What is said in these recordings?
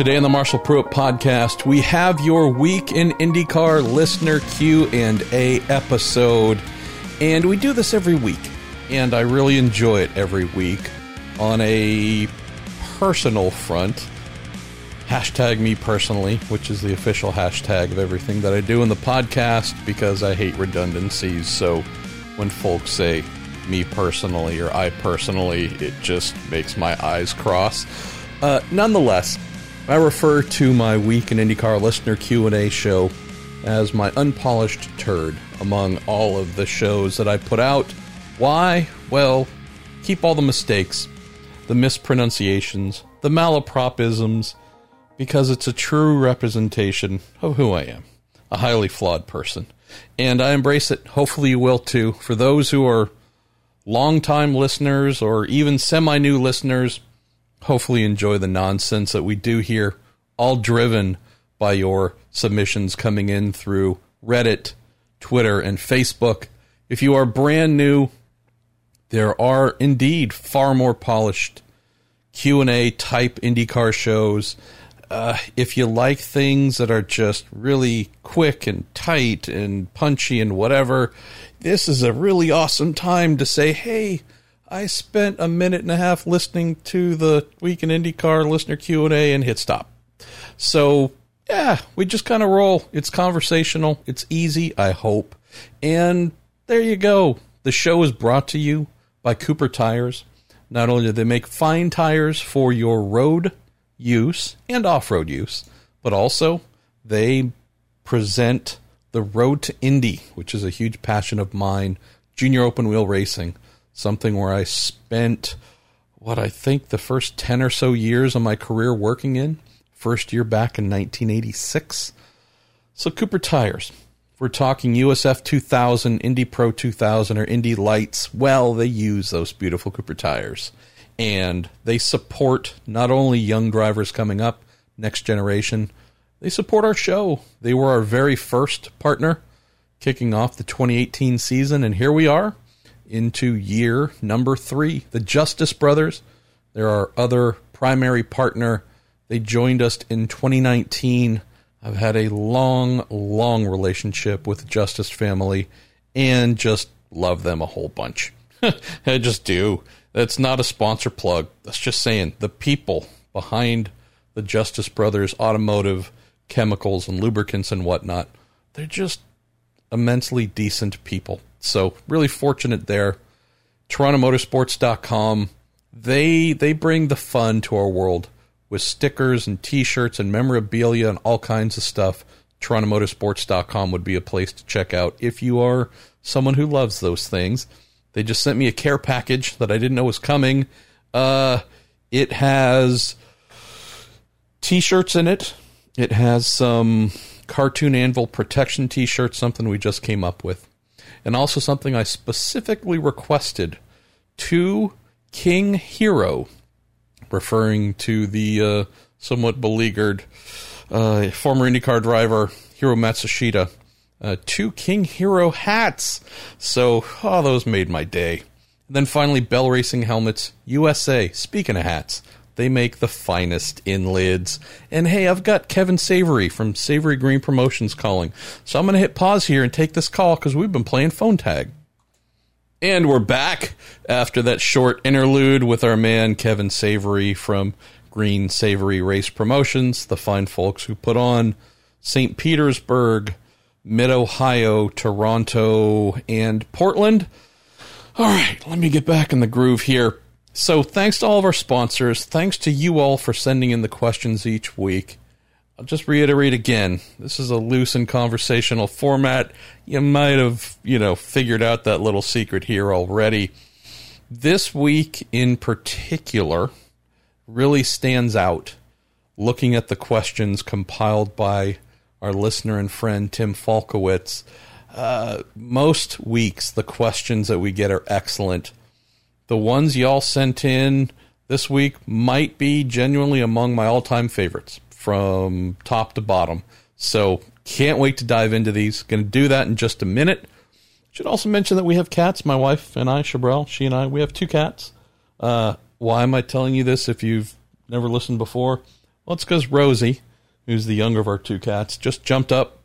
Today on the Marshall Pruett podcast, we have your week in IndyCar listener Q and A episode, and we do this every week, and I really enjoy it every week. On a personal front, hashtag me personally, which is the official hashtag of everything that I do in the podcast because I hate redundancies. So when folks say me personally or I personally, it just makes my eyes cross. Uh, nonetheless, I refer to my week in IndyCar listener Q&A show as my unpolished turd among all of the shows that I put out. Why? Well, keep all the mistakes, the mispronunciations, the malapropisms, because it's a true representation of who I am, a highly flawed person. And I embrace it. Hopefully you will too. For those who are longtime listeners or even semi-new listeners, hopefully enjoy the nonsense that we do here, all driven by your submissions coming in through Reddit, Twitter, and Facebook. If you are brand new, there are indeed far more polished Q&A type IndyCar shows. Uh, if you like things that are just really quick and tight and punchy and whatever, this is a really awesome time to say, hey, I spent a minute and a half listening to the Week in IndyCar listener Q and A and hit stop. So yeah, we just kind of roll. It's conversational. It's easy. I hope. And there you go. The show is brought to you by Cooper Tires. Not only do they make fine tires for your road use and off-road use, but also they present the Road to Indy, which is a huge passion of mine, junior open wheel racing something where I spent what I think the first 10 or so years of my career working in. First year back in 1986. So, Cooper Tires. We're talking USF 2000, Indy Pro 2000, or Indy Lights. Well, they use those beautiful Cooper tires. And they support not only young drivers coming up, next generation, they support our show. They were our very first partner kicking off the 2018 season. And here we are into year number three. The Justice Brothers, they're our other primary partner. They joined us in 2019. I've had a long, long relationship with the Justice family and just love them a whole bunch. I just do. That's not a sponsor plug. That's just saying the people behind the Justice Brothers automotive chemicals and lubricants and whatnot, they're just immensely decent people. So really fortunate there. TorontoMotorsports.com. They they bring the fun to our world with stickers and T-shirts and memorabilia and all kinds of stuff. TorontoMotorsports.com would be a place to check out if you are someone who loves those things. They just sent me a care package that I didn't know was coming. Uh, it has T-shirts in it. It has some cartoon anvil protection T-shirts, something we just came up with and also something I specifically requested to King Hiro, referring to the uh, somewhat beleaguered uh, former IndyCar driver Hiro Matsushita. Uh, two King Hiro hats. So, oh, those made my day. And then finally, Bell Racing Helmets USA. Speaking of hats, they make the finest in lids. And hey, I've got Kevin Savoree from Savoree Green Promotions calling. So I'm going to hit pause here and take this call because we've been playing phone tag. And we're back after that short interlude with our man Kevin Savoree from Green Savoree Race Promotions, the fine folks who put on St. Petersburg, Mid Ohio, Toronto, and Portland. All right, let me get back in the groove here. So, thanks to all of our sponsors. Thanks to you all for sending in the questions each week. I'll just reiterate again this is a loose and conversational format. You might have, you know, figured out that little secret here already. This week in particular really stands out looking at the questions compiled by our listener and friend Tim Falkowitz. Uh, most weeks, the questions that we get are excellent the ones y'all sent in this week might be genuinely among my all time favorites from top to bottom. So can't wait to dive into these. Going to do that in just a minute. Should also mention that we have cats. My wife and I, Chabrel, she and I, we have two cats. Uh, why am I telling you this if you've never listened before? Well, it's because Rosie, who's the younger of our two cats, just jumped up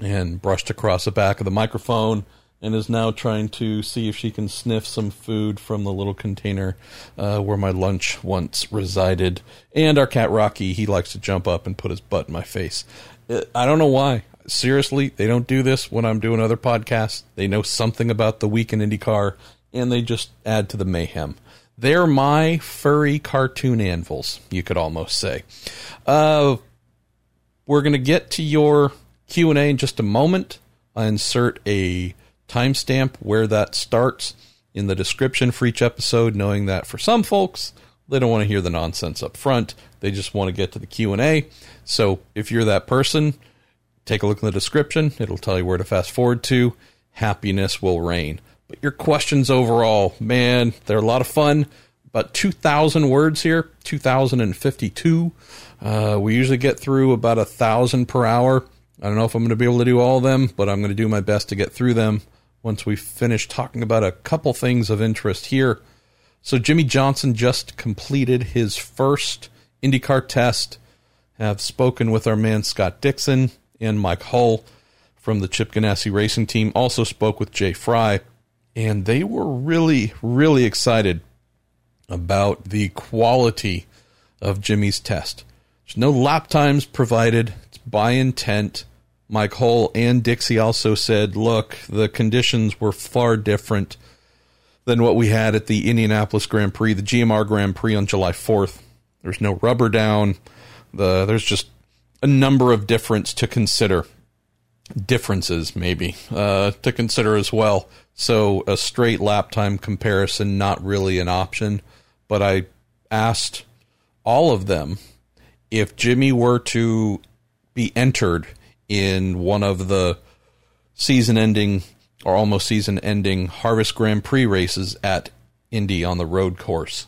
and brushed across the back of the microphone and is now trying to see if she can sniff some food from the little container uh, where my lunch once resided. And our cat Rocky, he likes to jump up and put his butt in my face. Uh, I don't know why. Seriously, they don't do this when I'm doing other podcasts. They know something about the week in IndyCar, and they just add to the mayhem. They're my furry cartoon anvils, you could almost say. Uh, we're going to get to your Q&A in just a moment. I insert a timestamp where that starts in the description for each episode, knowing that for some folks, they don't want to hear the nonsense up front. They just want to get to the Q&A. So if you're that person, take a look in the description. It'll tell you where to fast forward to. Happiness will reign. But your questions overall, man, they're a lot of fun. About 2,000 words here, 2,052. Uh, we usually get through about a thousand per hour. I don't know if I'm going to be able to do all of them, but I'm going to do my best to get through them once we finish talking about a couple things of interest here. So, Jimmie Johnson just completed his first IndyCar test. Have spoken with our man Scott Dixon and Mike Hull from the Chip Ganassi Racing Team. Also spoke with Jay Frye, and they were really, really excited about the quality of Jimmy's test. There's no lap times provided. It's by intent. Mike Hull and Dixie also said, look, the conditions were far different than what we had at the Indianapolis Grand Prix, the GMR Grand Prix on July 4th. There's no rubber down. The there's just a number of difference to consider. Differences, maybe, uh, to consider as well. So a straight lap time comparison, not really an option. But I asked all of them if Jimmy were to be entered in one of the season ending or almost season ending Harvest Grand Prix races at Indy on the road course,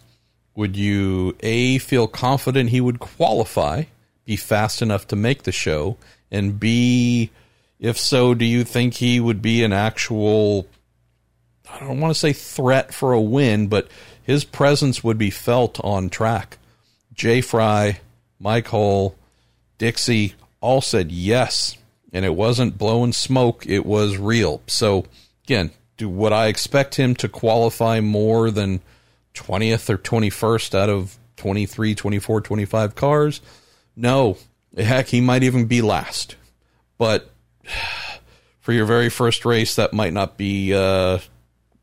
would you A, feel confident he would qualify, be fast enough to make the show, and B, if so, do you think he would be an actual, I don't want to say threat for a win, but his presence would be felt on track? Jay Frye, Mike Hull, Dixie, all said yes, and it wasn't blowing smoke, it was real. So, again, do would I expect him to qualify more than 20th or 21st out of 23, 24, 25 cars? No. Heck, he might even be last. But for your very first race, that might not be uh,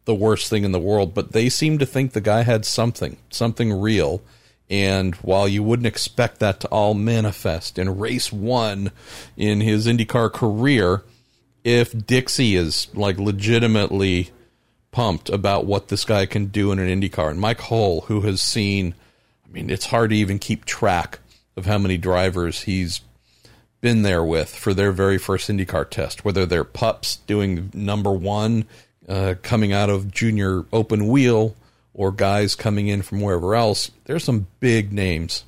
the worst thing in the world. But they seem to think the guy had something, something real and while you wouldn't expect that to all manifest in race one in his IndyCar career, if Dixie is like legitimately pumped about what this guy can do in an IndyCar, and Mike Hull, who has seen, I mean, it's hard to even keep track of how many drivers he's been there with for their very first IndyCar test, whether they're pups doing number one, uh, coming out of junior open wheel, or guys coming in from wherever else, there's some big names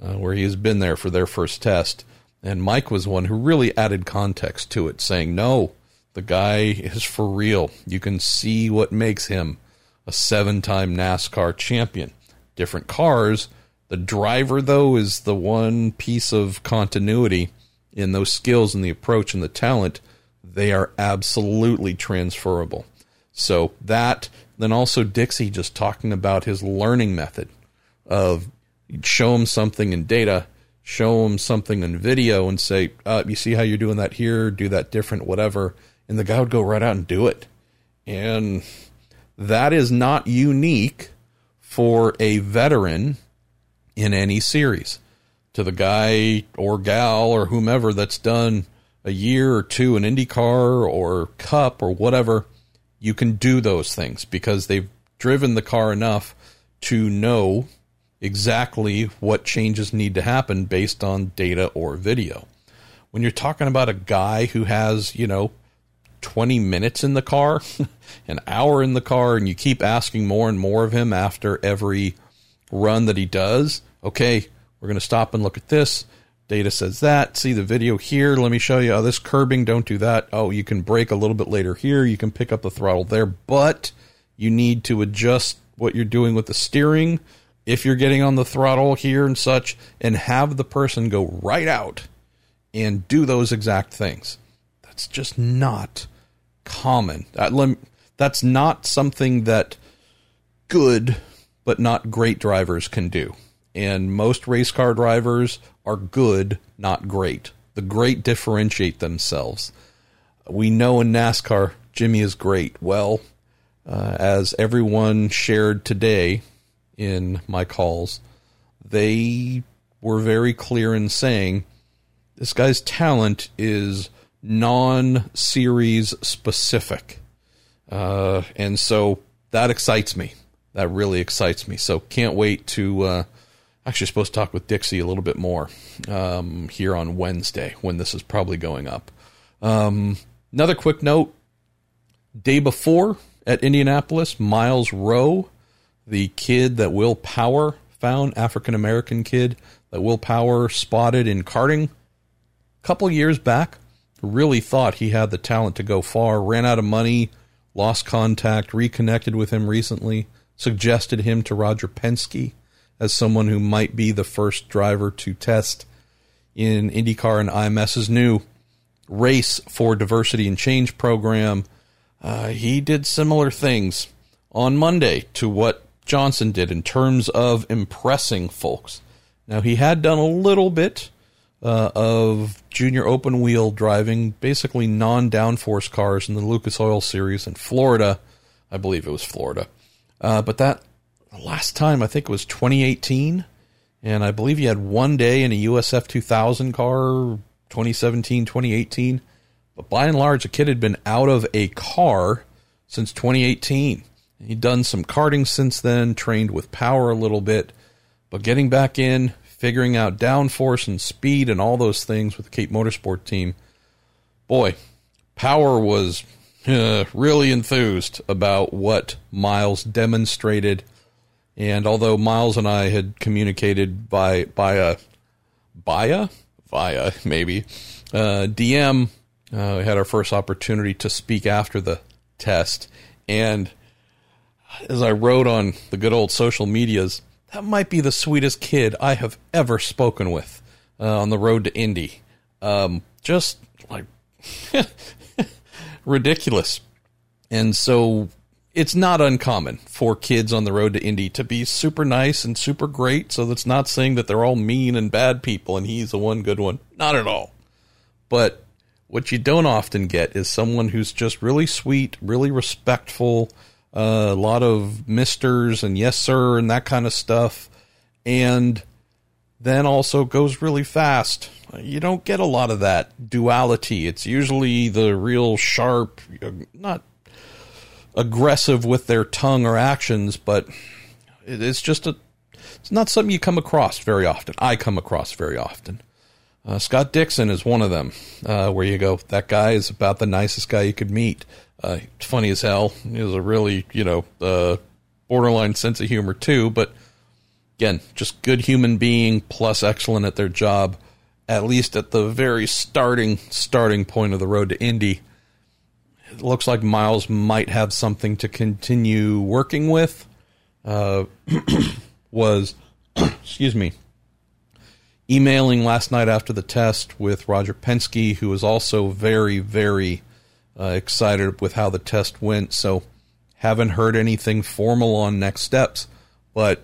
uh, where he has been there for their first test. And Mike was one who really added context to it, saying, no, the guy is for real. You can see what makes him a seven time NASCAR champion. Different cars. The driver, though, is the one piece of continuity in those skills and the approach and the talent. They are absolutely transferable. So that then also Dixie just talking about his learning method of show him something in data, show him something in video, and say, uh, "You see how you're doing that here? Do that different, whatever." And the guy would go right out and do it, and that is not unique for a veteran in any series. To the guy or gal or whomever that's done a year or two in IndyCar or Cup or whatever, you can do those things because they've driven the car enough to know exactly what changes need to happen based on data or video. When you're talking about a guy who has, you know, 20 minutes in the car, an hour in the car, and you keep asking more and more of him after every run that he does, okay, we're going to stop and look at this. Data says that. See the video here. Let me show you. Oh, this curbing, don't do that. Oh, you can brake a little bit later here. You can pick up the throttle there, but you need to adjust what you're doing with the steering if you're getting on the throttle here and such, and have the person go right out and do those exact things. That's just not common. Uh, that's not something that good but not great drivers can do. And most race car drivers are good, not great. The great differentiate themselves. We know in NASCAR, Jimmy is great. Well, uh, as everyone shared today in my calls, they were very clear in saying this guy's talent is non series specific. Uh, and so that excites me. That really excites me. So can't wait to. Uh, actually, supposed to talk with Dixie a little bit more um, here on Wednesday when this is probably going up. Um, another quick note day before at Indianapolis, Myles Rowe, the kid that Will Power found, African American kid that Will Power spotted in karting a couple years back, really thought he had the talent to go far, ran out of money, lost contact, reconnected with him recently, suggested him to Roger Penske as someone who might be the first driver to test in IndyCar and IMS's new race for diversity and change program. Uh, he did similar things on Monday to what Johnson did in terms of impressing folks. Now, he had done a little bit uh, of junior open wheel driving, basically non downforce cars in the Lucas Oil Series in Florida. I believe it was Florida. Uh, but that last time, I think it was 2018. And I believe he had one day in a USF 2000 car, 2017, 2018. But by and large, the kid had been out of a car since 2018. He'd done some karting since then, trained with power a little bit, but getting back in, figuring out downforce and speed and all those things with the Cape Motorsport team. Boy, Power was uh, really enthused about what Myles demonstrated. And although Myles and I had communicated by by a via via maybe uh, DM, uh, we had our first opportunity to speak after the test, and as I wrote on the good old social medias, that might be the sweetest kid I have ever spoken with uh, on the road to Indy. Um, just like ridiculous. And so it's not uncommon for kids on the road to Indy to be super nice and super great. So that's not saying that they're all mean and bad people and he's the one good one. Not at all. But what you don't often get is someone who's just really sweet, really respectful, uh, a lot of misters and yes sir and that kind of stuff, and then also goes really fast. You don't get a lot of that duality. It's usually the real sharp, not aggressive with their tongue or actions, but it's just a it's not something you come across very often. I come across very often. Uh, Scott Dixon is one of them, uh, where you go, that guy is about the nicest guy you could meet. Uh, funny as hell. He has a really, you know, uh, borderline sense of humor too. But again, just good human being plus excellent at their job. At least at the very starting starting point of the road to Indy, it looks like Myles might have something to continue working with. Uh, was excuse me emailing last night after the test with Roger Penske, who was also very, very uh, excited with how the test went. So, haven't heard anything formal on next steps. But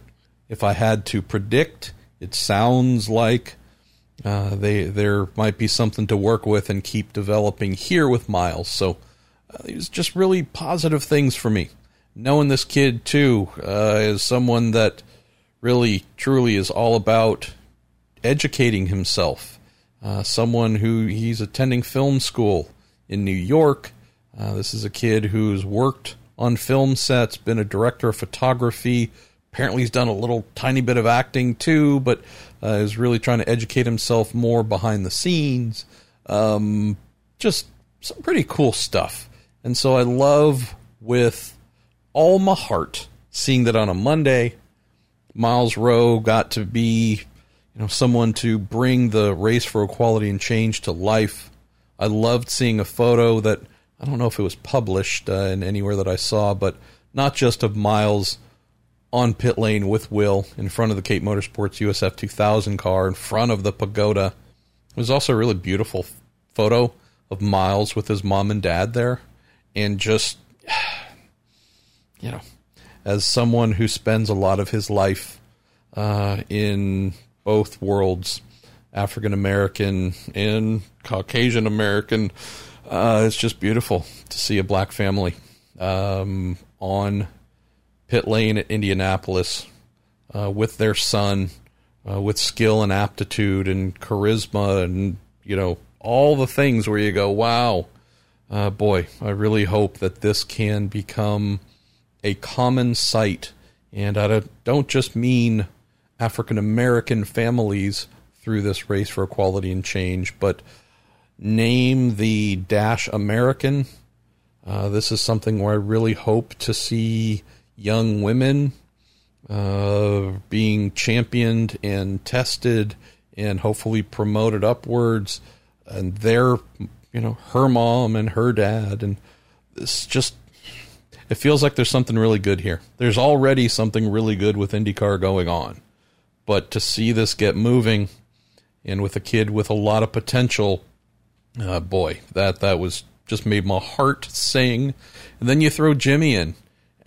if I had to predict, it sounds like uh, they there might be something to work with and keep developing here with Myles. So, uh, was just really positive things for me. Knowing this kid too uh, is someone that really, truly is all about educating himself. Uh, someone who he's attending film school in New York. Uh, this is a kid who's worked on film sets, been a director of photography. Apparently, he's done a little tiny bit of acting too, but uh, is really trying to educate himself more behind the scenes. Um, just some pretty cool stuff. And so I love with all my heart seeing that on a Monday, Myles Rowe got to be you know someone to bring the race for equality and change to life I loved seeing a photo that I don't know if it was published uh, in anywhere that I saw, but not just of Myles on pit lane with Will in front of the Cape Motorsports USF 2000 car in front of the pagoda. It was also a really beautiful photo of Myles with his mom and dad there. And just, you know, as someone who spends a lot of his life uh, in both worlds, African American and Caucasian American, uh, it's just beautiful to see a black family um, on pit lane at Indianapolis uh, with their son, uh, with skill and aptitude and charisma and you know all the things where you go, wow, uh, boy, I really hope that this can become a common sight, and I don't just mean African American families through this race for equality and change, but name the dash American. Uh, this is something where I really hope to see young women uh, being championed and tested and hopefully promoted upwards. And their, you know, her mom and her dad. And it's just, it feels like there's something really good here. There's already something really good with IndyCar going on. But to see this get moving and with a kid with a lot of potential, uh, boy, that, that was just made my heart sing. And then you throw Jimmy in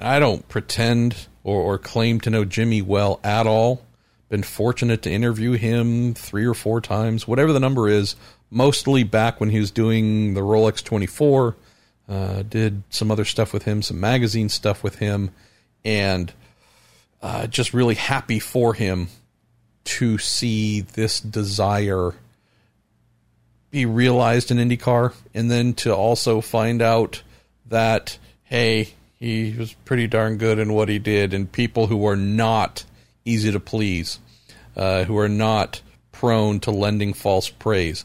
I don't pretend or, or claim to know Jimmy well at all. Been fortunate to interview him three or four times, whatever the number is. Mostly back when he was doing the Rolex 24. Uh, did some other stuff with him, some magazine stuff with him, and uh, just really happy for him to see this desire be realized in IndyCar, and then to also find out that hey, he was pretty darn good in what he did, and people who are not easy to please, uh, who are not prone to lending false praise.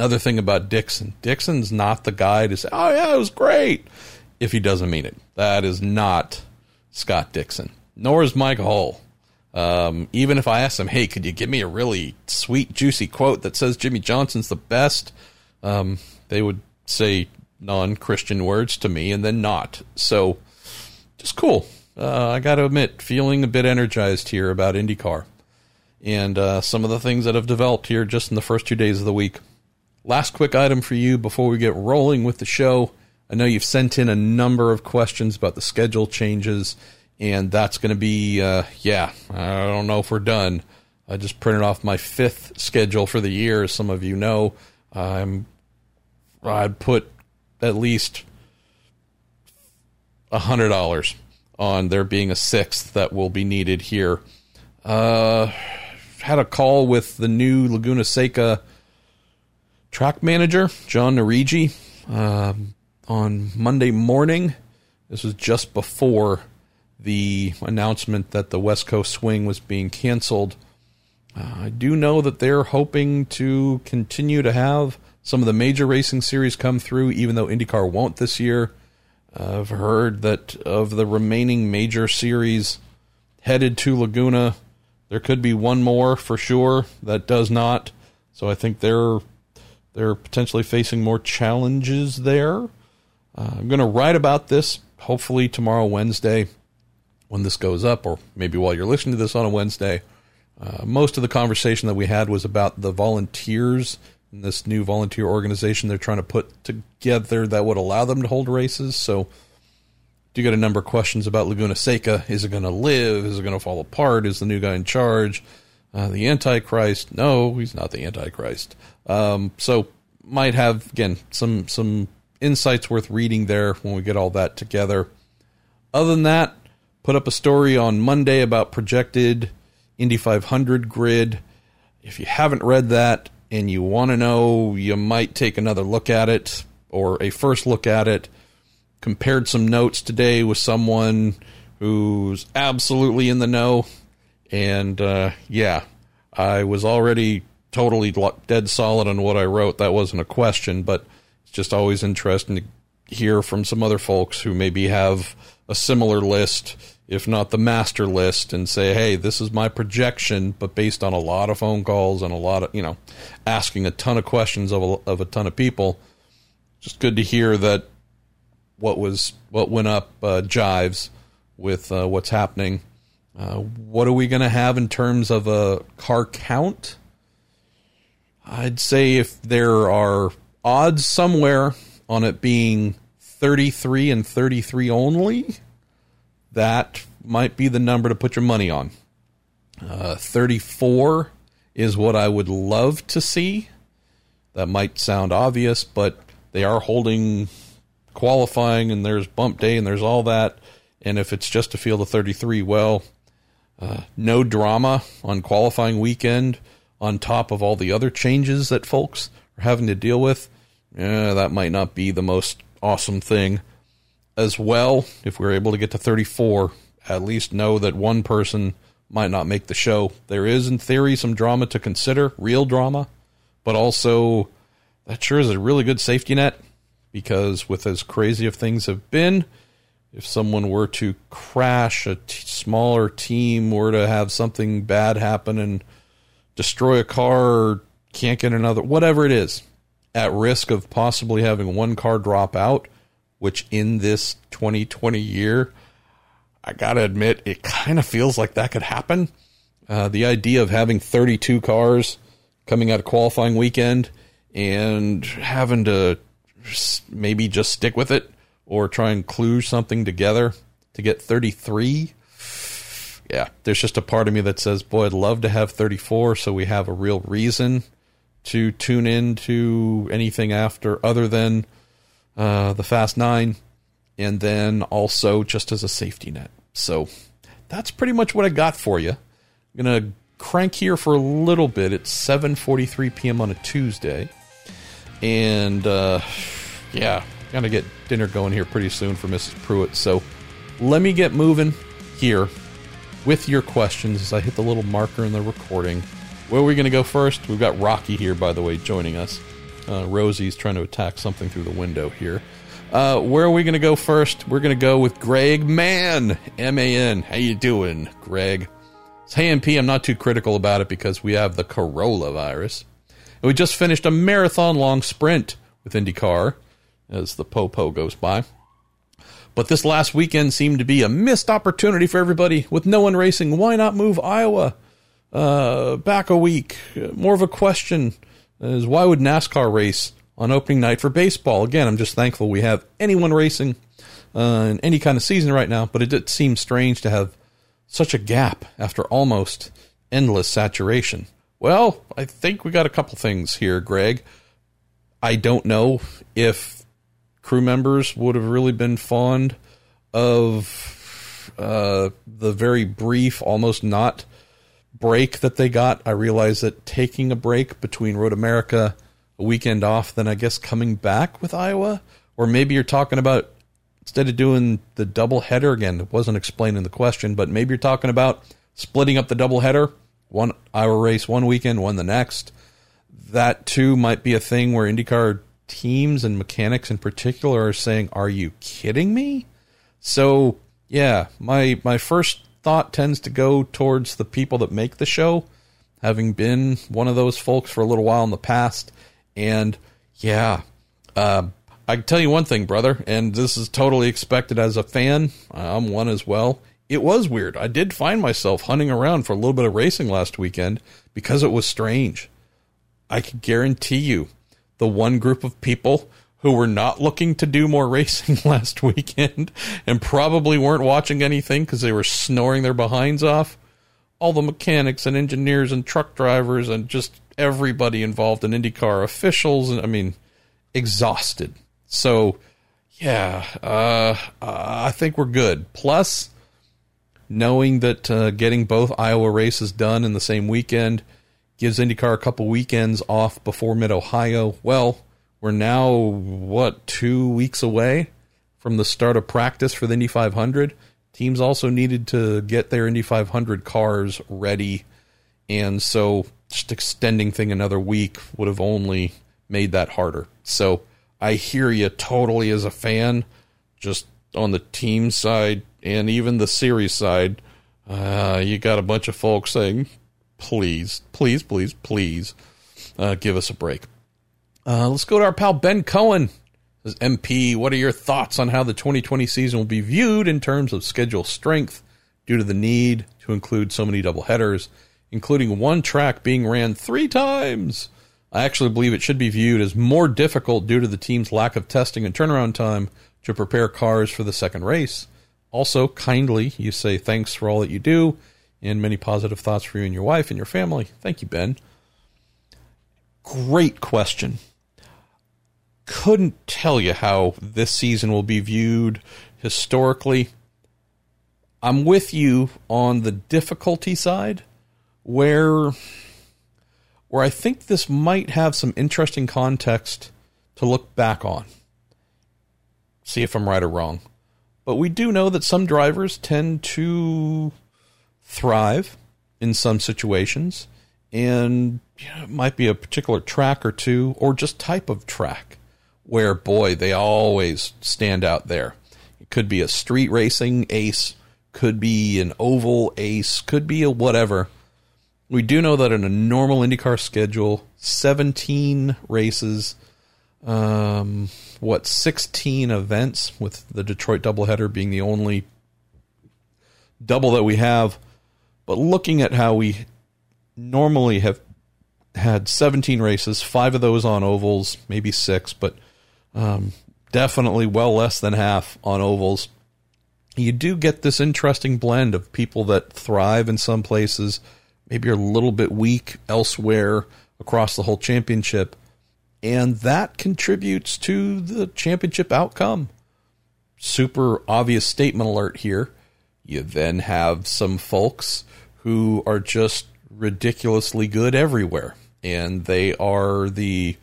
Another thing about Dixon. Dixon's not the guy to say, "Oh yeah, it was great," if he doesn't mean it. That is not Scott Dixon. Nor is Mike Hull. Um, even if I ask him, "Hey, could you give me a really sweet, juicy quote that says Jimmie Johnson's the best?" Um, they would say non Christian words to me and then not. So just cool. Uh, I got to admit, feeling a bit energized here about IndyCar and uh, some of the things that have developed here just in the first two days of the week. Last quick item for you before we get rolling with the show. I know you've sent in a number of questions about the schedule changes, and that's going to be, uh, yeah, I don't know if we're done. I just printed off my fifth schedule for the year, as some of you know. I'm I'd put at least a hundred dollars on there being a sixth that will be needed here. Uh, had a call with the new Laguna Seca track manager, John Narigi, uh, on Monday morning. This was just before the announcement that the West Coast swing was being canceled. Uh, I do know that they're hoping to continue to have some of the major racing series come through, even though IndyCar won't this year. Uh, I've heard that of the remaining major series headed to Laguna, there could be one more for sure that does not. So I think they're they're potentially facing more challenges there. Uh, I'm going to write about this hopefully tomorrow, Wednesday, when this goes up, or maybe while you're listening to this on a Wednesday. Uh, most of the conversation that we had was about the volunteers this new volunteer organization they're trying to put together that would allow them to hold races. So, do you get a number of questions about Laguna Seca? Is it going to live? Is it going to fall apart? Is the new guy in charge? Uh, the Antichrist? No, he's not the Antichrist. Um, so, might have again some some insights worth reading there when we get all that together. Other than that, put up a story on Monday about projected Indy 500 grid. If you haven't read that, and you want to know, you might take another look at it or a first look at it. Compared some notes today with someone who's absolutely in the know. And uh, yeah, I was already totally dead solid on what I wrote. That wasn't a question, but it's just always interesting to hear from some other folks who maybe have a similar list if not the master list, and say, hey, this is my projection, but based on a lot of phone calls and a lot of, you know, asking a ton of questions of a, of a ton of people. Just good to hear that what was what went up uh, jives with uh, what's happening. Uh, what are we going to have in terms of a car count? I'd say if there are odds somewhere on it being 33 and 33 only, that might be the number to put your money on. Uh, 34 is what I would love to see. That might sound obvious, but they are holding qualifying and there's bump day and there's all that. And if it's just a field of 33, well, uh, no drama on qualifying weekend on top of all the other changes that folks are having to deal with. Yeah, that might not be the most awesome thing. As well, if we're able to get to 34, at least know that one person might not make the show. There is, in theory, some drama to consider, real drama, but also that sure is a really good safety net because, with as crazy as things have been, if someone were to crash, a t- smaller team were to have something bad happen and destroy a car can't get another, whatever it is, at risk of possibly having one car drop out, which in this 2020 year, I got to admit, it kind of feels like that could happen. Uh, the idea of having 32 cars coming out of qualifying weekend and having to maybe just stick with it or try and clue something together to get 33. Yeah, there's just a part of me that says, boy, I'd love to have 34 so we have a real reason to tune in to anything after other than uh, the Fast Nine, and then also just as a safety net. So that's pretty much what I got for you. I'm gonna crank here for a little bit. It's 7:43 p.m. on a Tuesday, and uh, yeah, gonna get dinner going here pretty soon for Mrs. Pruett. So let me get moving here with your questions as I hit the little marker in the recording. Where are we going to go first? We've got Rocky here, by the way, joining us. Uh, Rosie's trying to attack something through the window here. Uh, where are we going to go first? We're going to go with Greg Mann, M-A-N. How you doing, Greg? It's hey MP. I'm not too critical about it because we have the Corolla virus. And we just finished a marathon long sprint with IndyCar as the Popo goes by. But this last weekend seemed to be a missed opportunity for everybody. With no one racing, why not move Iowa uh, back a week? More of a question is why would NASCAR race on opening night for baseball? Again, I'm just thankful we have anyone racing uh, in any kind of season right now, but it did seem strange to have such a gap after almost endless saturation. Well, I think we got a couple things here, Greg. I don't know if crew members would have really been fond of uh, the very brief, almost not break that they got. I realize that taking a break between Road America, a weekend off, then I guess coming back with Iowa, or maybe you're talking about instead of doing the double header again, it wasn't explaining the question, but maybe you're talking about splitting up the double header, one Iowa race one weekend, one the next. That too might be a thing where IndyCar teams and mechanics in particular are saying, "Are you kidding me?" So yeah, my my first thought tends to go towards the people that make the show, having been one of those folks for a little while in the past. And yeah, uh, I can tell you one thing, brother, and this is totally expected as a fan. I'm one as well. It was weird. I did find myself hunting around for a little bit of racing last weekend because it was strange. I can guarantee you, the one group of people who were not looking to do more racing last weekend and probably weren't watching anything because they were snoring their behinds off. All the mechanics and engineers and truck drivers and just everybody involved in IndyCar officials and I mean exhausted. So yeah, uh, I think we're good. Plus, knowing that uh, getting both Iowa races done in the same weekend gives IndyCar a couple weekends off before Mid Ohio. Well, we're now, what, two weeks away from the start of practice for the Indy 500. Teams also needed to get their Indy 500 cars ready. And so just extending thing another week would have only made that harder. So I hear you totally as a fan, just on the team side and even the series side. Uh, you got a bunch of folks saying, please, please, please, please uh, give us a break. Uh, let's go to our pal Ben Cohen. Says MP, what are your thoughts on how the 2020 season will be viewed in terms of schedule strength, due to the need to include so many double headers, including one track being ran three times. I actually believe it should be viewed as more difficult due to the team's lack of testing and turnaround time to prepare cars for the second race. Also, kindly, you say thanks for all that you do and many positive thoughts for you and your wife and your family. Thank you, Ben. Great question. Couldn't tell you how this season will be viewed historically. I'm with you on the difficulty side where where I think this might have some interesting context to look back on. See if I'm right or wrong. But we do know that some drivers tend to thrive in some situations, and you know, it might be a particular track or two, or just type of track where, boy, they always stand out there. It could be a street racing ace, could be an oval ace, could be a whatever we do know that in a normal IndyCar schedule, 17 races, um, what, 16 events, with the Detroit doubleheader being the only double that we have. But looking at how we normally have had 17 races, five of those on ovals, maybe six, but um, definitely well less than half on ovals. You do get this interesting blend of people that thrive in some places maybe you're a little bit weak elsewhere across the whole championship. And that contributes to the championship outcome. Super obvious statement alert here. You then have some folks who are just ridiculously good everywhere, and they are the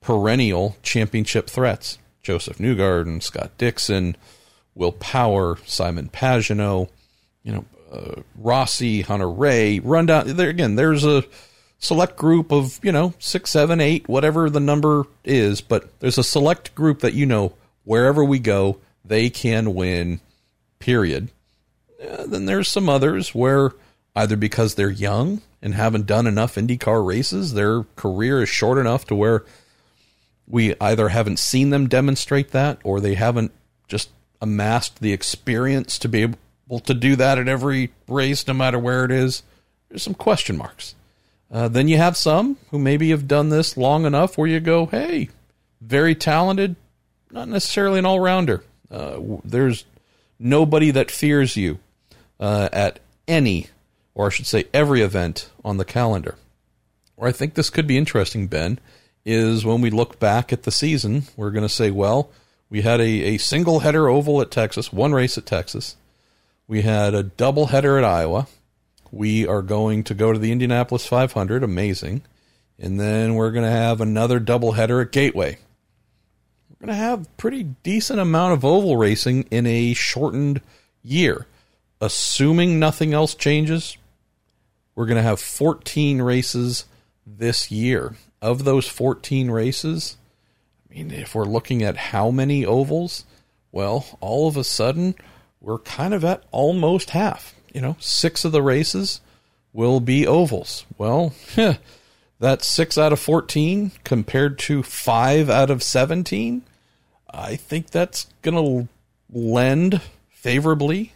perennial championship threats. Josef Newgarden, Scott Dixon, Will Power, Simon Pagenaud, you know, uh, Rossi, Hunter-Reay, run down there again. There's a select group of you know six, seven, eight, whatever the number is, but there's a select group that you know wherever we go they can win. Period. Uh, then there's some others where either because they're young and haven't done enough IndyCar races, their career is short enough to where we either haven't seen them demonstrate that or they haven't just amassed the experience to be able to do that at every race, no matter where it is, there's some question marks. Uh, then you have some who maybe have done this long enough where you go, hey, very talented, not necessarily an all rounder. Uh, there's nobody that fears you uh, at any, or I should say, every event on the calendar. Or I think this could be interesting, Ben, is when we look back at the season, we're going to say, well, we had a, a single header oval at Texas, one race at Texas. We had a double header at Iowa. We are going to go to the Indianapolis 500. Amazing. And then we're going to have another double header at Gateway. We're going to have pretty decent amount of oval racing in a shortened year. Assuming nothing else changes, we're going to have 14 races this year. Of those 14 races, I mean, if we're looking at how many ovals, well, all of a sudden, we're kind of at almost half. You know, six of the races will be ovals. Well, that's six out of 14 compared to five out of 17. I think that's going to lend favorably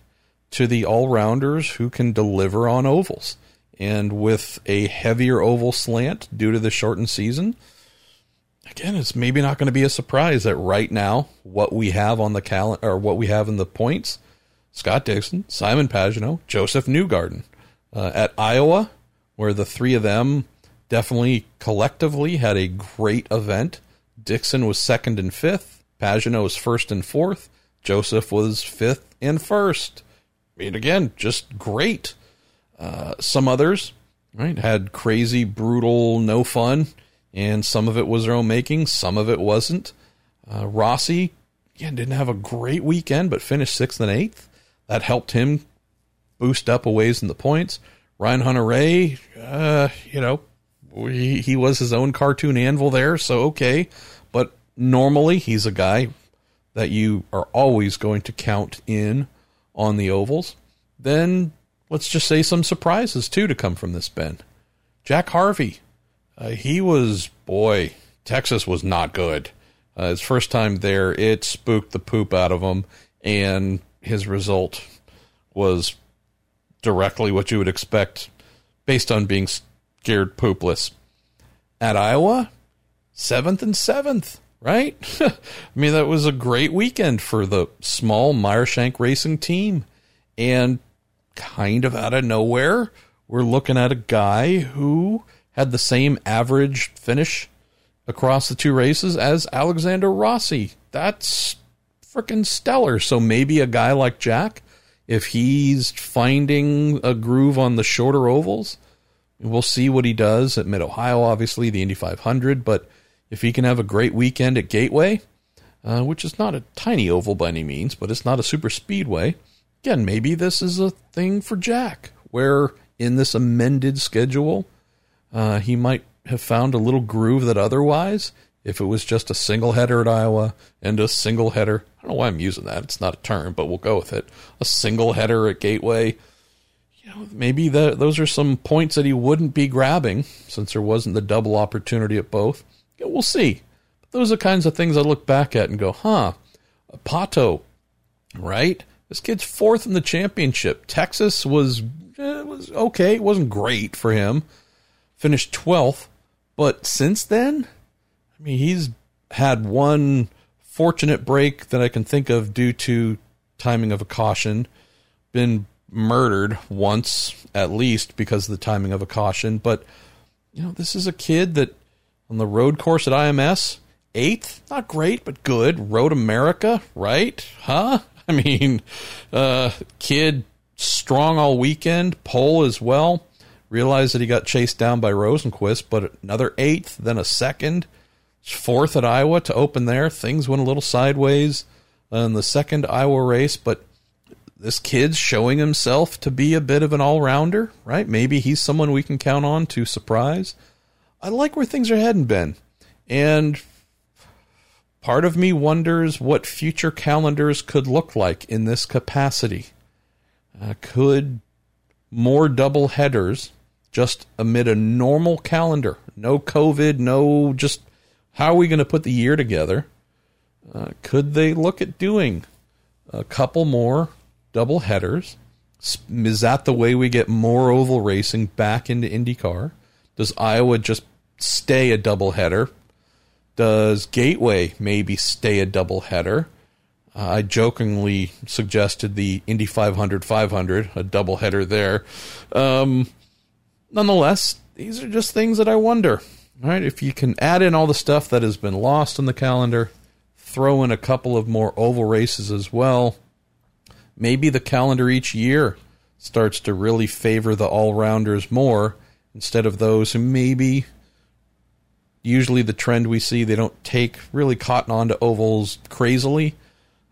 to the all rounders who can deliver on ovals. And with a heavier oval slant due to the shortened season, again, it's maybe not going to be a surprise that right now what we have on the calendar or what we have in the points Scott Dixon, Simon Pagenaud, Josef Newgarden. Uh, at Iowa, where the three of them definitely collectively had a great event. Dixon was second and fifth. Pagenaud was first and fourth. Joseph was fifth and first. I mean, again, just great. Uh, some others, right, had crazy, brutal, no fun, and some of it was their own making, some of it wasn't. Uh, Rossi, again, didn't have a great weekend, but finished sixth and eighth. That helped him boost up a ways in the points. Ryan Hunter-Reay, uh, you know, he, he was his own cartoon anvil there, so okay. But normally he's a guy that you are always going to count in on the ovals. Then let's just say some surprises too to come from this Ben. Jack Harvey, uh, he was boy. Texas was not good. Uh, his first time there, it spooked the poop out of him, and his result was directly what you would expect based on being scared poopless. At Iowa, seventh and seventh, right? I mean, that was a great weekend for the small Meyer Shank Racing team. And kind of out of nowhere, we're looking at a guy who had the same average finish across the two races as Alexander Rossi. That's freaking stellar. So maybe a guy like Jack, if he's finding a groove on the shorter ovals, we'll see what he does at Mid Ohio, obviously, the Indy 500. But if he can have a great weekend at Gateway, uh, which is not a tiny oval by any means, but it's not a super speedway, again, maybe this is a thing for Jack, where in this amended schedule, uh, he might have found a little groove that otherwise, if it was just a single header at Iowa and a single header, I don't know why I'm using that. It's not a term, but we'll go with it. A single header at Gateway. You know, maybe the, those are some points that he wouldn't be grabbing since there wasn't the double opportunity at both. Yeah, we'll see. But those are kinds of things I look back at and go, huh, Pato, right? This kid's fourth in the championship. Texas was eh, was okay. It wasn't great for him. Finished twelfth, but since then, I mean, he's had one fortunate break that I can think of due to timing of a caution. Been murdered once at least because of the timing of a caution. But you know, this is a kid that on the road course at IMS, eighth, not great, but good. Road America, right? Huh? I mean, uh, kid strong all weekend, pole as well. Realized that he got chased down by Rosenqvist, but another eighth, then a second, fourth at Iowa to open there. Things went a little sideways in the second Iowa race, but this kid's showing himself to be a bit of an all rounder, right? Maybe he's someone we can count on to surprise. I like where things are heading, Ben. And part of me wonders what future calendars could look like in this capacity. Uh, could more double headers just amid a normal calendar, no COVID, no just how are we going to put the year together? Uh, could they look at doing a couple more double headers? Is that the way we get more oval racing back into IndyCar? Does Iowa just stay a double header? Does Gateway maybe stay a double header? Uh, I jokingly suggested the Indy 500 500, a double header there. Um, nonetheless, these are just things that I wonder. Right? If you can add in all the stuff that has been lost on the calendar, throw in a couple of more oval races as well, maybe the calendar each year starts to really favor the all rounders more instead of those who maybe usually the trend we see they don't take really cotton onto ovals crazily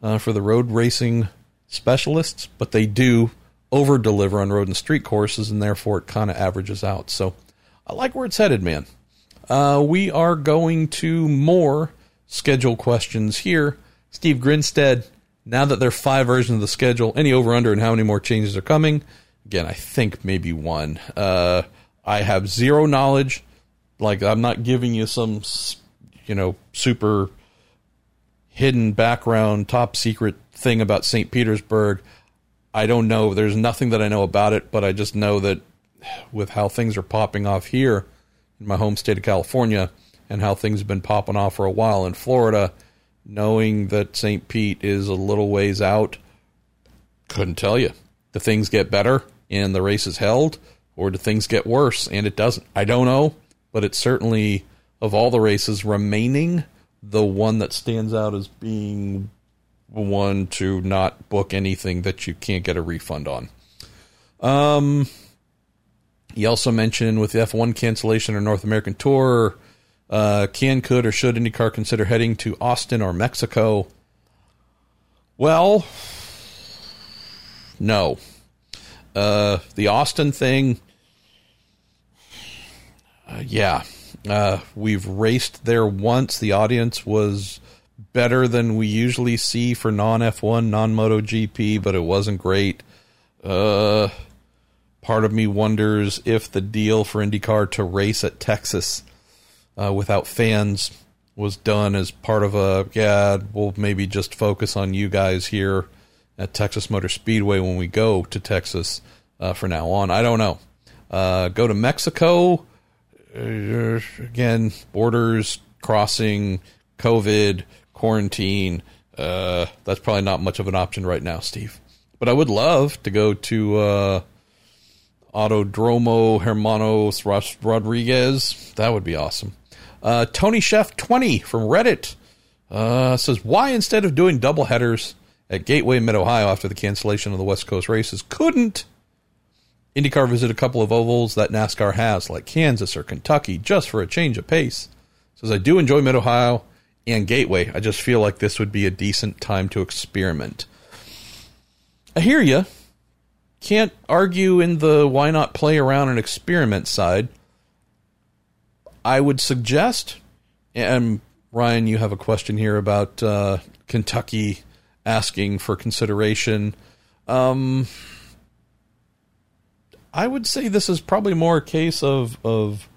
uh, for the road racing specialists, but they do over deliver on road and street courses, and therefore it kind of averages out. So I like where it's headed, man. Uh, we are going to more schedule questions here. Steve Grinstead, now that there are five versions of the schedule, any over under and how many more changes are coming? Again, I think maybe one. Uh, I have zero knowledge. Like, I'm not giving you some, you know, super hidden background, top secret thing about St. Petersburg. I don't know. There's nothing that I know about it, but I just know that with how things are popping off here in my home state of California and how things have been popping off for a while in Florida, knowing that St. Pete is a little ways out, couldn't tell you. Do things get better and the race is held, or do things get worse and it doesn't? I don't know, but it's certainly, of all the races remaining, the one that stands out as being one to not book anything that you can't get a refund on. Um, he also mentioned with the F1 cancellation or North American Tour, uh, can, could, or should IndyCar consider heading to Austin or Mexico? Well, no. Uh, the Austin thing, yeah, uh, we've raced there once. The audience was better than we usually see for non F1, non MotoGP, but it wasn't great. Uh, part of me wonders if the deal for IndyCar to race at Texas uh, without fans was done as part of a, yeah, we'll maybe just focus on you guys here at Texas Motor Speedway when we go to Texas. uh, for now on. I don't know. Uh, go to Mexico. Again, borders, crossing, COVID, quarantine. Uh, that's probably not much of an option right now, Steve. But I would love to go to uh, Autodromo Hermanos Rodriguez. That would be awesome. Uh, Tony Chef 20 from Reddit uh, says, Why instead of doing double headers at Gateway Mid Ohio after the cancellation of the West Coast races, couldn't IndyCar visit a couple of ovals that NASCAR has, like Kansas or Kentucky, just for a change of pace? Says, I do enjoy Mid Ohio and Gateway. I just feel like this would be a decent time to experiment. I hear you. Can't argue in the why not play around and experiment side. I would suggest, and Ryan, you have a question here about uh, Kentucky asking for consideration. Um, I would say this is probably more a case of of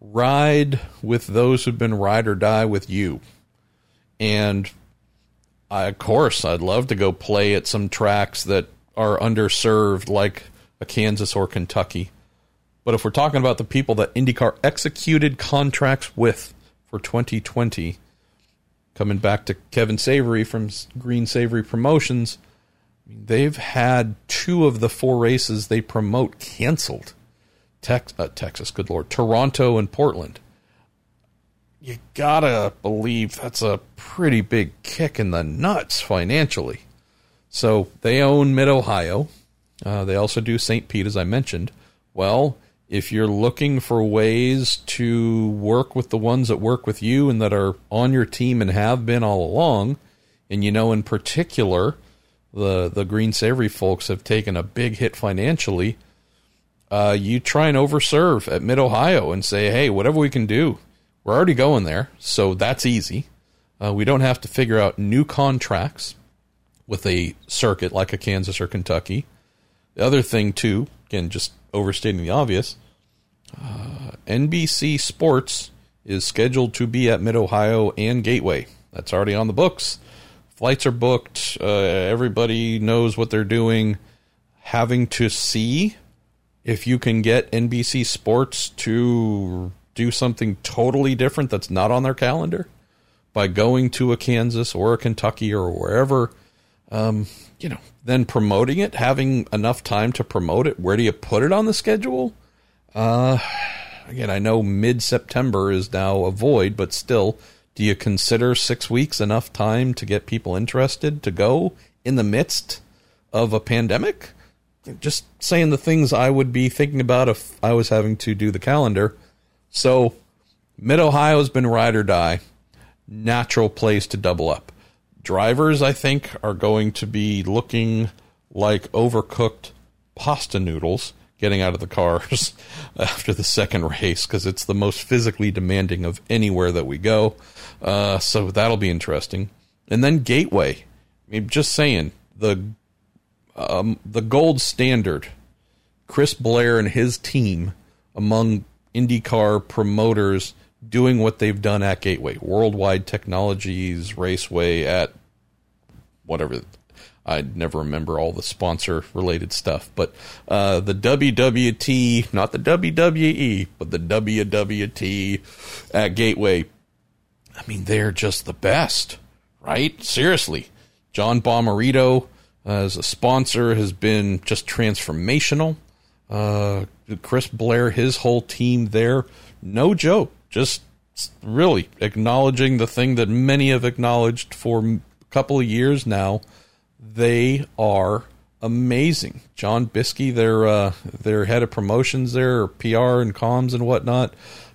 ride with those who've been ride or die with you. And I, of course, I'd love to go play at some tracks that are underserved, like a Kansas or Kentucky. But if we're talking about the people that IndyCar executed contracts with for 2020, coming back to Kevin Savoree from Green Savoree Promotions, they've had two of the four races they promote canceled. Tex- uh, Texas, good lord, Toronto and Portland. You gotta believe that's a pretty big kick in the nuts financially. So they own Mid Ohio. Uh, they also do St. Pete, as I mentioned. Well, if you're looking for ways to work with the ones that work with you and that are on your team and have been all along, and you know in particular the the Green Savoree folks have taken a big hit financially uh, you try and overserve at Mid Ohio and say, hey, whatever we can do, we're already going there, so that's easy. Uh, we don't have to figure out new contracts with a circuit like a Kansas or Kentucky. The other thing, too, again, just overstating the obvious, uh, NBC Sports is scheduled to be at Mid Ohio and Gateway. That's already on the books. Flights are booked. Uh, everybody knows what they're doing. Having to see if you can get NBC Sports to do something totally different that's not on their calendar by going to a Kansas or a Kentucky or wherever, um, you know, then promoting it, having enough time to promote it. Where do you put it on the schedule? Uh, again, I know mid September is now a void, but still, do you consider six weeks enough time to get people interested to go in the midst of a pandemic? just saying the things I would be thinking about if I was having to do the calendar. So, Mid Ohio has been ride or die. Natural place to double up. Drivers, I think, are going to be looking like overcooked pasta noodles getting out of the cars after the second race because it's the most physically demanding of anywhere that we go. Uh, so that'll be interesting. And then Gateway. I mean, just saying, the um, the gold standard, Chris Blair and his team among IndyCar promoters doing what they've done at Gateway, Worldwide Technologies, Raceway, at whatever. I never remember all the sponsor related stuff, but uh, the WWT, not the WWE, but the WWT at Gateway. I mean, they're just the best, right? Seriously. John Bommarito, as a sponsor has been just transformational. Uh, Chris Blair, his whole team there, no joke, just really acknowledging the thing that many have acknowledged for a couple of years now. They are amazing. John Biskey, their uh, their head of promotions there, PR and comms and whatnot,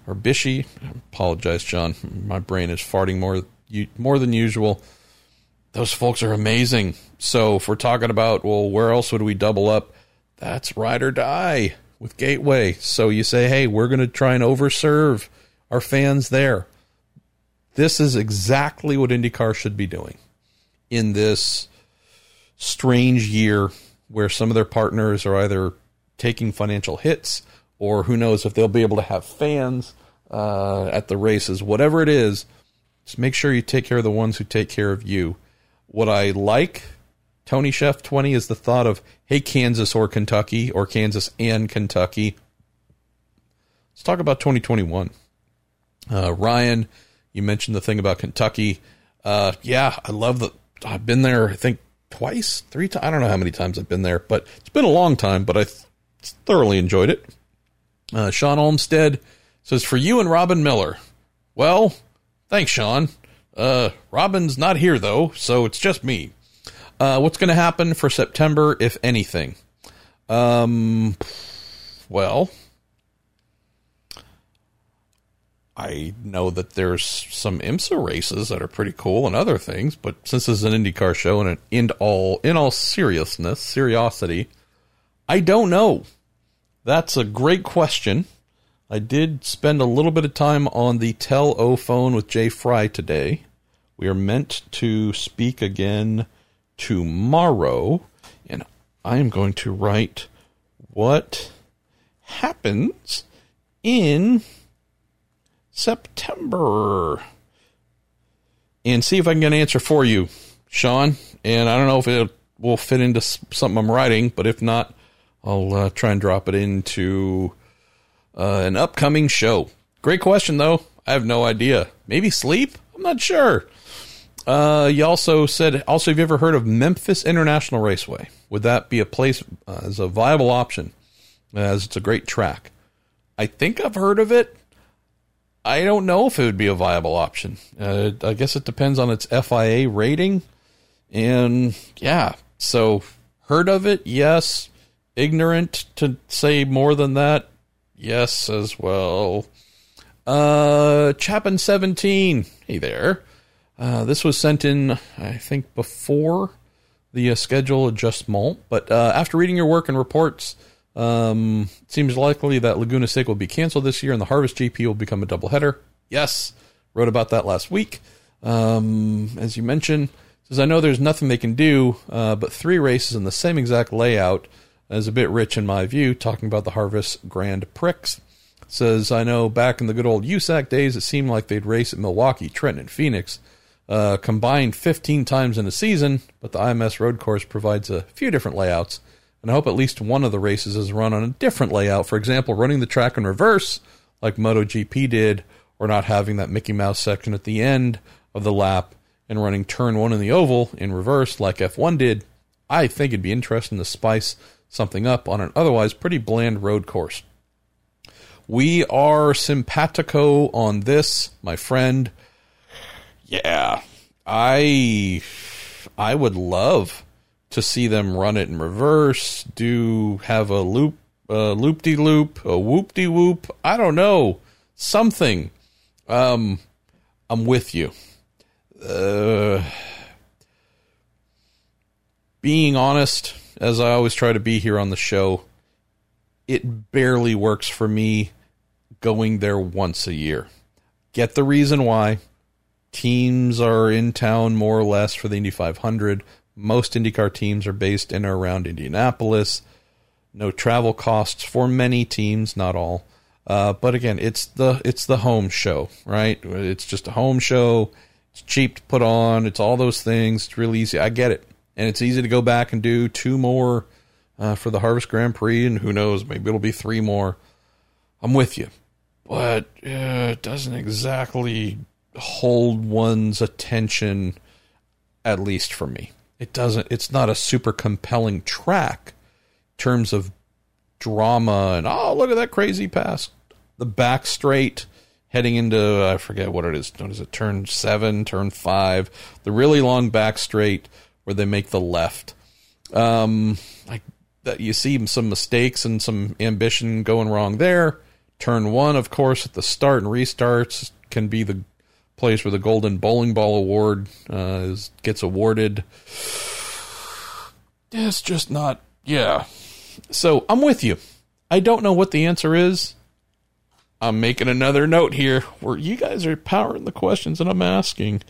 or Bishy. I apologize, John. My brain is farting more more than usual those folks are amazing. So if we're talking about, well, where else would we double up? That's ride or die with Gateway. So you say, hey, we're going to try and overserve our fans there. This is exactly what IndyCar should be doing in this strange year where some of their partners are either taking financial hits or who knows if they'll be able to have fans uh, at the races. Whatever it is, just make sure you take care of the ones who take care of you what I like Tony Chef 20 is the thought of, hey, Kansas or Kentucky, or Kansas and Kentucky. Let's talk about 2021. Uh, Ryan, you mentioned the thing about Kentucky. Uh, yeah, I love the. I've been there, I think, twice, three times. I don't know how many times I've been there, but it's been a long time, but I th- thoroughly enjoyed it. Uh, Sean Olmstead says, For you and Robin Miller. Well, thanks, Sean. Uh, Robin's not here, though, so it's just me. Uh, what's going to happen for September, if anything? Um, well, I know that there's some IMSA races that are pretty cool and other things, but since this is an IndyCar show and in all in all seriousness, seriosity, I don't know. That's a great question. I did spend a little bit of time on the Tell O phone with Jay Frye today. We are meant to speak again tomorrow, and I am going to write what happens in September and see if I can get an answer for you, Sean. And I don't know if it will fit into something I'm writing, but if not, I'll uh, try and drop it into uh, an upcoming show. Great question, though. I have no idea. Maybe sleep? I'm not sure. Uh, you also said, also, have you ever heard of Memphis International Raceway? Would that be a place uh, as a viable option, as it's a great track? I think I've heard of it. I don't know if it would be a viable option. Uh, I guess it depends on its FIA rating. And yeah, so heard of it? Yes. Ignorant to say more than that? Yes, as well. Uh, Chapin 17. Hey there. Uh, this was sent in, I think, before the uh, schedule adjustment. But uh, after reading your work and reports, um, it seems likely that Laguna Seca will be canceled this year and the Harvest GP will become a doubleheader. Yes, wrote about that last week. Um, as you mentioned, says I know there's nothing they can do, uh, but three races in the same exact layout is a bit rich in my view. Talking about the Harvest Grand Prix, says I know back in the good old USAC days, it seemed like they'd race at Milwaukee, Trenton, and Phoenix uh, combined 15 times in a season, but the IMS road course provides a few different layouts, and I hope at least one of the races is run on a different layout. For example, running the track in reverse, like MotoGP did, or not having that Mickey Mouse section at the end of the lap and running turn one in the oval in reverse, like F1 did. I think it'd be interesting to spice something up on an otherwise pretty bland road course. We are simpatico on this, my friend. Yeah, I I would love to see them run it in reverse, do have a loop, a loop de loop, a whoop de whoop. I don't know something. Um, I'm with you. Uh, being honest, as I always try to be here on the show, it barely works for me going there once a year. Get the reason why teams are in town more or less for the Indy 500. Most IndyCar teams are based in or around Indianapolis. No travel costs for many teams, not all. Uh, but again, it's the it's the home show, right? It's just a home show. It's cheap to put on. It's all those things. It's really easy. I get it, and it's easy to go back and do two more uh, for the Harvest Grand Prix, and who knows, maybe it'll be three more. I'm with you, but uh, it doesn't exactly hold one's attention, at least for me. It doesn't, it's not a super compelling track in terms of drama and, oh, look at that crazy pass. The back straight heading into, I forget what it is. What is it? Turn seven, turn five. The really long back straight where they make the left. Um, like that, you see some mistakes and some ambition going wrong there. Turn one, of course, at the start and restarts can be the place where the Golden Bowling Ball Award uh, is, gets awarded. It's just not, yeah. So I'm with you. I don't know what the answer is. I'm making another note here where you guys are powering the questions that I'm asking.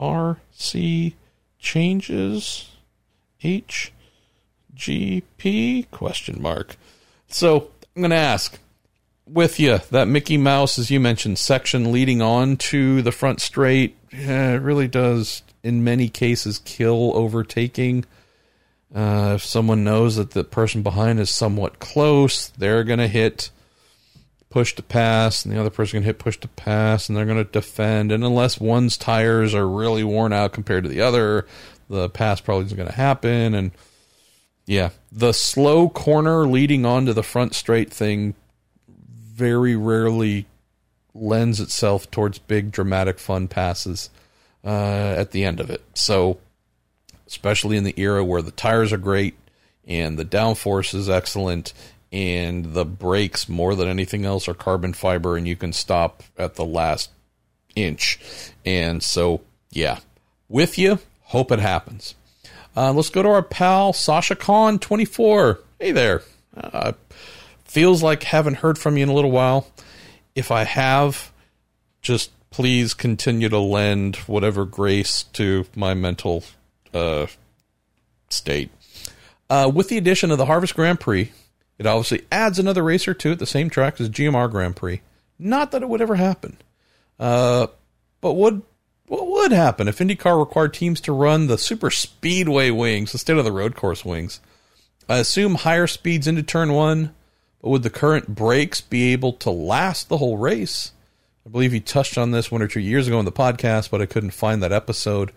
IMSRC changes HGP question mark. So I'm going to ask with you. That Mickey Mouse, as you mentioned, section leading on to the front straight, yeah, it really does in many cases kill overtaking. Uh, if someone knows that the person behind is somewhat close, they're going to hit push to pass, and the other person can hit push to pass, and they're going to defend. And unless one's tires are really worn out compared to the other, the pass probably isn't going to happen. And yeah, the slow corner leading onto the front straight thing very rarely lends itself towards big dramatic fun passes uh, at the end of it. So, especially in the era where the tires are great and the downforce is excellent and the brakes more than anything else are carbon fiber and you can stop at the last inch. And so, yeah, with you, hope it happens. Uh, let's go to our pal Sasha Khan 24. Hey there. Uh, feels like haven't heard from you in a little while. If I have, just please continue to lend whatever grace to my mental uh, state. Uh, with the addition of the Harvest Grand Prix, it obviously adds another racer to it, the same track as GMR Grand Prix. Not that it would ever happen. Uh, but would what would happen if IndyCar required teams to run the super speedway wings instead of the road course wings? I assume higher speeds into turn one, but would the current brakes be able to last the whole race? I believe he touched on this one or two years ago in the podcast, but I couldn't find that episode.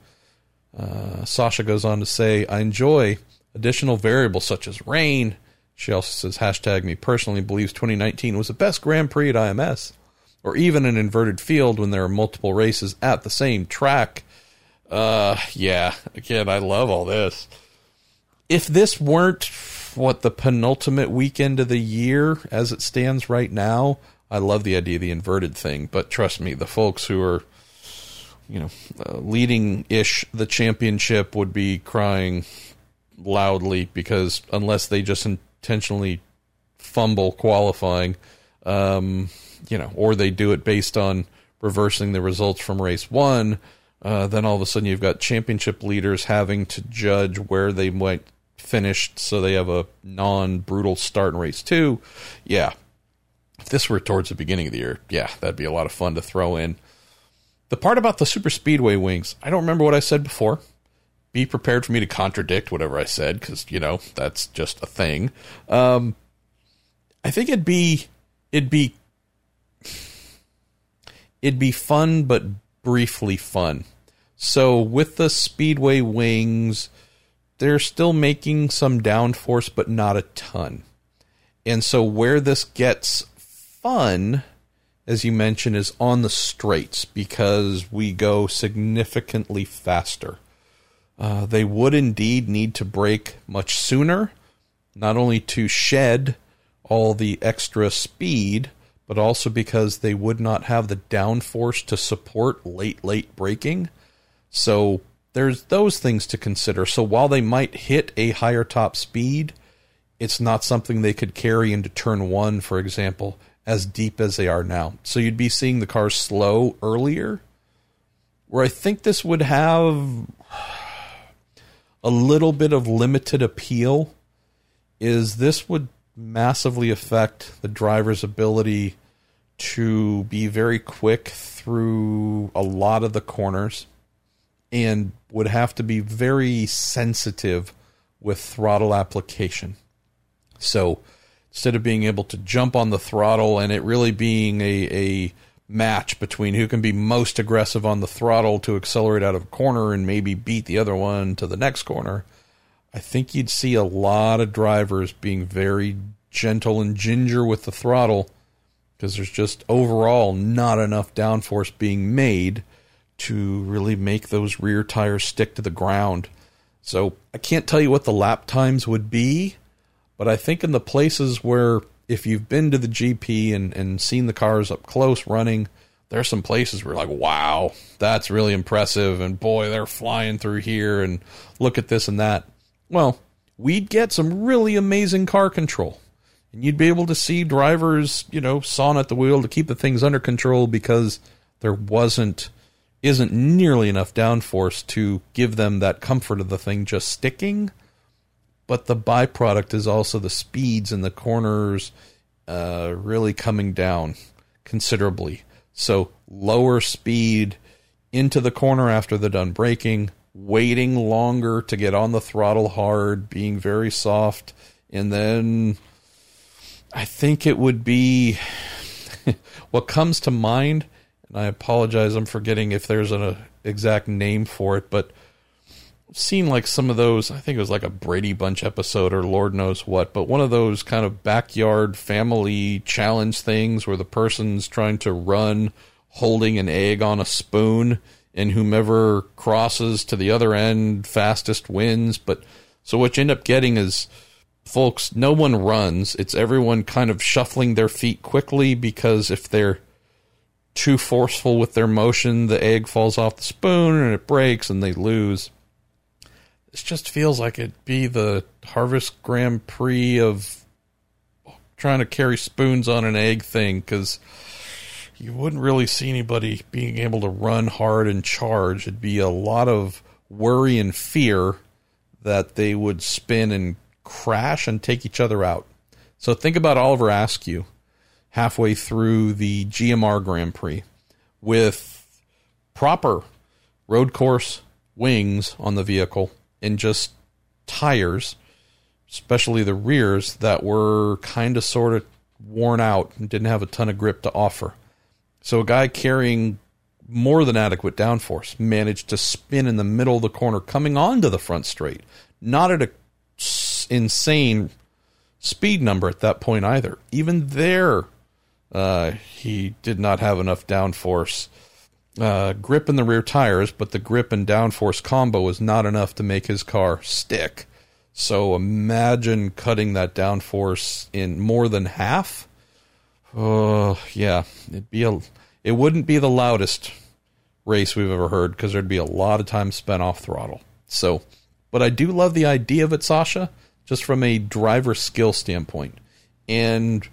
Uh, Sasha goes on to say, I enjoy additional variables such as rain, she also says, hashtag me personally believes 2019 was the best Grand Prix at IMS, or even an inverted field when there are multiple races at the same track. Uh, yeah, again, I love all this. If this weren't what the penultimate weekend of the year as it stands right now, I love the idea of the inverted thing. But trust me, the folks who are, you know, uh, leading ish the championship would be crying loudly because unless they just intentionally fumble qualifying, um, you know, or they do it based on reversing the results from race one, uh, then all of a sudden you've got championship leaders having to judge where they might finish so they have a non brutal start in race two. Yeah. If this were towards the beginning of the year, yeah, that'd be a lot of fun to throw in. The part about the super speedway wings, I don't remember what I said before be prepared for me to contradict whatever I said because you know that's just a thing. Um, I think it'd be it'd be it'd be fun, but briefly fun. So with the speedway wings, they're still making some downforce, but not a ton. And so where this gets fun, as you mentioned, is on the straights because we go significantly faster. Uh, they would indeed need to break much sooner, not only to shed all the extra speed, but also because they would not have the downforce to support late, late braking. So there's those things to consider. So while they might hit a higher top speed, it's not something they could carry into turn one, for example, as deep as they are now. So you'd be seeing the cars slow earlier. Where I think this would have a little bit of limited appeal is this would massively affect the driver's ability to be very quick through a lot of the corners and would have to be very sensitive with throttle application. So instead of being able to jump on the throttle and it really being a, a match between who can be most aggressive on the throttle to accelerate out of a corner and maybe beat the other one to the next corner, I think you'd see a lot of drivers being very gentle and ginger with the throttle because there's just overall not enough downforce being made to really make those rear tires stick to the ground. So I can't tell you what the lap times would be, but I think in the places where if you've been to the GP and, and seen the cars up close running, there's some places where like, wow, that's really impressive. And boy, they're flying through here and look at this and that. Well, we'd get some really amazing car control. And you'd be able to see drivers, you know, sawing at the wheel to keep the things under control because there wasn't isn't nearly enough downforce to give them that comfort of the thing just sticking but the byproduct is also the speeds in the corners uh, really coming down considerably. So lower speed into the corner after they're done braking, waiting longer to get on the throttle hard, being very soft, and then I think it would be what comes to mind, and I apologize, I'm forgetting if there's an exact name for it, but seen like some of those, I think it was like a Brady Bunch episode or Lord knows what, but one of those kind of backyard family challenge things where the person's trying to run holding an egg on a spoon and whomever crosses to the other end fastest wins. But so what you end up getting is folks, no one runs. It's everyone kind of shuffling their feet quickly because if they're too forceful with their motion, the egg falls off the spoon and it breaks and they lose. This just feels like it'd be the Harvest Grand Prix of trying to carry spoons on an egg thing because you wouldn't really see anybody being able to run hard and charge. It'd be a lot of worry and fear that they would spin and crash and take each other out. So think about Oliver Askew halfway through the GMR Grand Prix with proper road course wings on the vehicle and just tires, especially the rears, that were kind of sort of worn out and didn't have a ton of grip to offer. So a guy carrying more than adequate downforce managed to spin in the middle of the corner coming onto the front straight, not at a insane speed number at that point either. Even there, uh, he did not have enough downforce uh, grip in the rear tires, but the grip and downforce combo was not enough to make his car stick. So imagine cutting that downforce in more than half. Oh, yeah, it'd be a, it wouldn't be the loudest race we've ever heard because there'd be a lot of time spent off throttle. So, but I do love the idea of it, Sasha just from a driver skill standpoint. And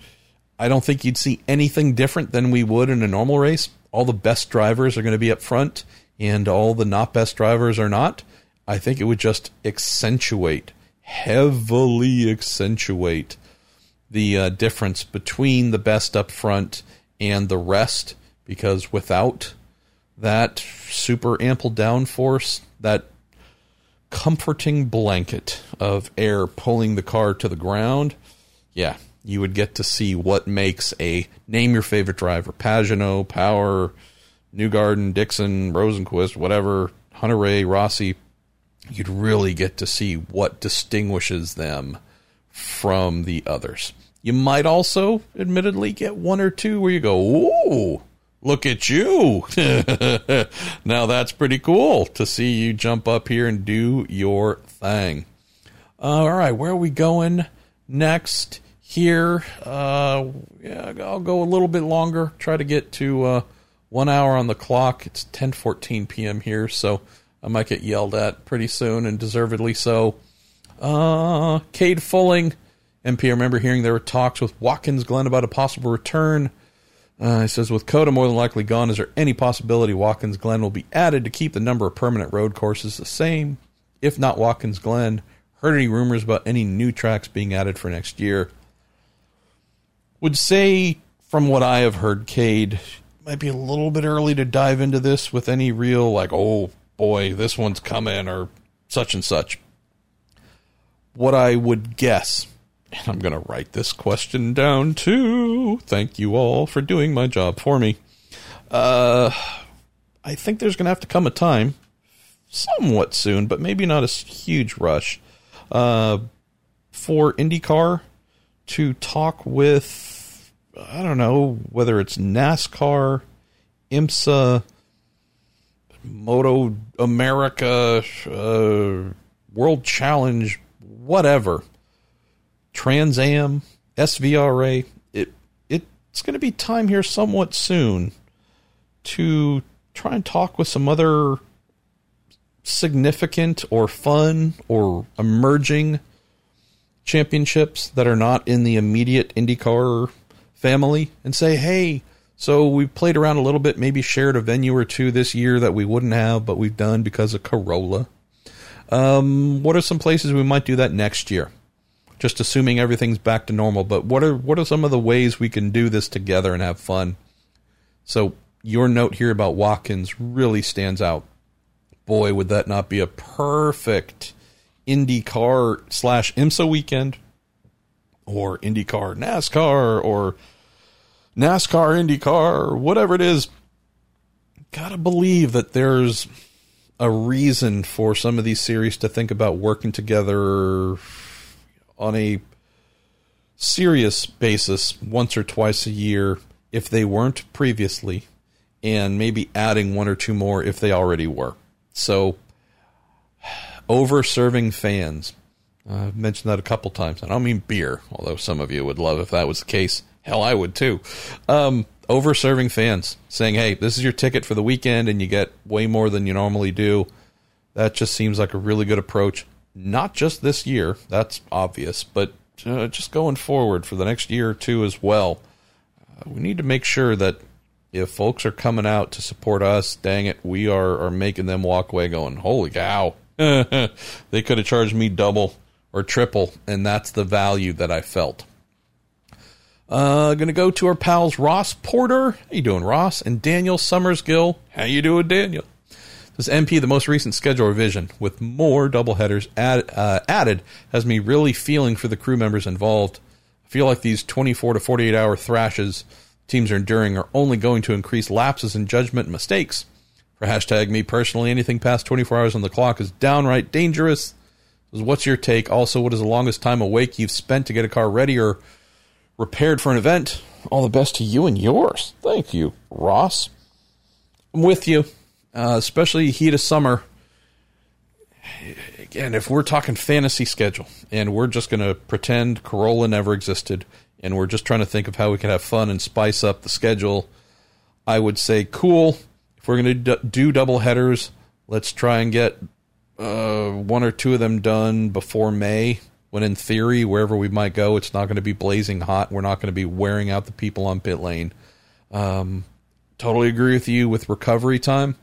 I don't think you'd see anything different than we would in a normal race. All the best drivers are going to be up front, and all the not best drivers are not. I think it would just accentuate, heavily accentuate the uh, difference between the best up front and the rest, because without that super ample downforce, that comforting blanket of air pulling the car to the ground, yeah, you would get to see what makes a name your favorite driver Pagenaud, Power, Newgarden, Dixon, Rosenqvist, whatever, Hunter-Reay, Rossi. You'd really get to see what distinguishes them from the others. You might also, admittedly, get one or two where you go, ooh, Look at you. now that's pretty cool to see you jump up here and do your thing. All right, where are we going next here? Uh, yeah, I'll go a little bit longer. Try to get to uh, one hour on the clock. It's 10:14 p.m. here, so I might get yelled at pretty soon, and deservedly so. Uh, Cade Fulling, MP. I remember hearing there were talks with Watkins Glen about a possible return. Uh, he says, with COTA more than likely gone, is there any possibility Watkins Glen will be added to keep the number of permanent road courses the same? If not Watkins Glen, heard any rumors about any new tracks being added for next year? Would say, from what I have heard, Cade, might be a little bit early to dive into this with any real, like, oh boy, this one's coming or such and such. What I would guess and I'm going to write this question down too. Thank you all for doing my job for me. Uh, I think there's going to have to come a time, somewhat soon, but maybe not a huge rush, uh, for IndyCar to talk with, I don't know, whether it's NASCAR, IMSA, Moto America, uh, World Challenge, whatever Trans Am, SVRA. It it's going to be time here somewhat soon to try and talk with some other significant or fun or emerging championships that are not in the immediate IndyCar family and say, hey, so we've played around a little bit, maybe shared a venue or two this year that we wouldn't have, but we've done because of Corolla. Um, what are some places we might do that next year? just assuming everything's back to normal. But what are what are some of the ways we can do this together and have fun? So your note here about Watkins really stands out. Boy, would that not be a perfect IndyCar slash IMSA weekend or IndyCar NASCAR or NASCAR IndyCar or whatever it is. Gotta believe that there's a reason for some of these series to think about working together on a serious basis once or twice a year if they weren't previously, and maybe adding one or two more if they already were. So, over serving fans. I've mentioned that a couple times. I don't mean beer, although some of you would love if that was the case. Hell, I would too. Um, over serving fans, saying, hey, this is your ticket for the weekend and you get way more than you normally do. That just seems like a really good approach. Not just this year, that's obvious, but uh, just going forward for the next year or two as well. Uh, we need to make sure that if folks are coming out to support us, dang it, we are, are making them walk away going, holy cow, they could have charged me double or triple, and that's the value that I felt. Uh, gonna go to our pals Ross Porter. How you doing, Ross? And Daniel Summersgill. How you doing, Daniel? This MP, the most recent schedule revision with more doubleheaders add, uh, added, has me really feeling for the crew members involved. I feel like these 24 to 48 hour thrashes teams are enduring are only going to increase lapses in judgment and mistakes. For hashtag me personally, anything past 24 hours on the clock is downright dangerous. What's your take? Also, what is the longest time awake you've spent to get a car ready or repaired for an event? All the best to you and yours. Thank you, Ross. I'm with you uh, especially heat of summer. Again, if we're talking fantasy schedule and we're just going to pretend Corolla never existed and we're just trying to think of how we can have fun and spice up the schedule, I would say, cool. If we're going to do double headers, let's try and get uh, one or two of them done before May. When in theory, wherever we might go, it's not going to be blazing hot. We're not going to be wearing out the people on pit lane. Um, totally agree with you with recovery time.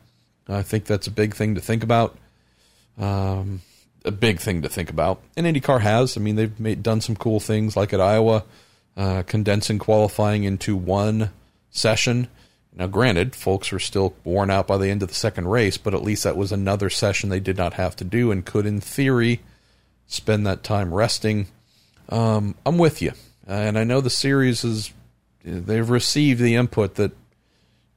I think that's a big thing to think about. Um, a big thing to think about. And IndyCar has. I mean, they've made, done some cool things like at Iowa, uh, condensing qualifying into one session. Now, granted, folks were still worn out by the end of the second race, but at least that was another session they did not have to do and could, in theory, spend that time resting. Um, I'm with you. And I know the series is, they've received the input that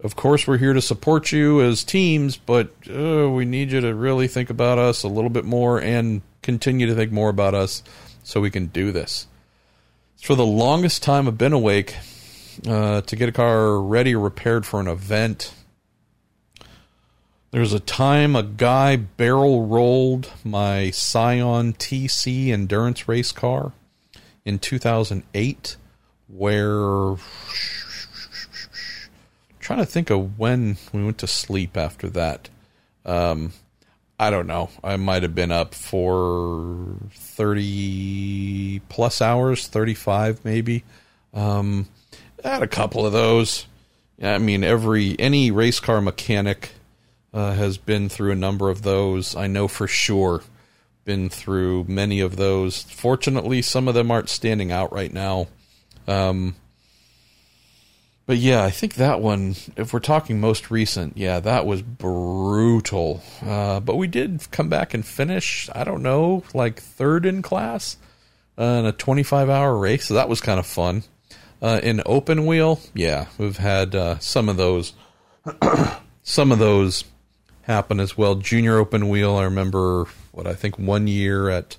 of course, we're here to support you as teams, but uh, we need you to really think about us a little bit more and continue to think more about us so we can do this. For the longest time I've been awake uh, to get a car ready or repaired for an event. There was a time a guy barrel rolled my Scion TC endurance race car in 2008 where trying to think of when we went to sleep after that. Um, I don't know. I might have been up for 30 plus hours, 35 maybe. Um, I had a couple of those. I mean, every any race car mechanic uh, has been through a number of those. I know for sure been through many of those. Fortunately, some of them aren't standing out right now. Um, but yeah, I think that one, if we're talking most recent, yeah, that was brutal. Uh, but we did come back and finish, I don't know, like third in class uh, in a 25 hour race. So that was kind of fun. Uh, in open wheel, yeah, we've had uh, some of those, some of those happen as well. Junior open wheel, I remember what I think one year at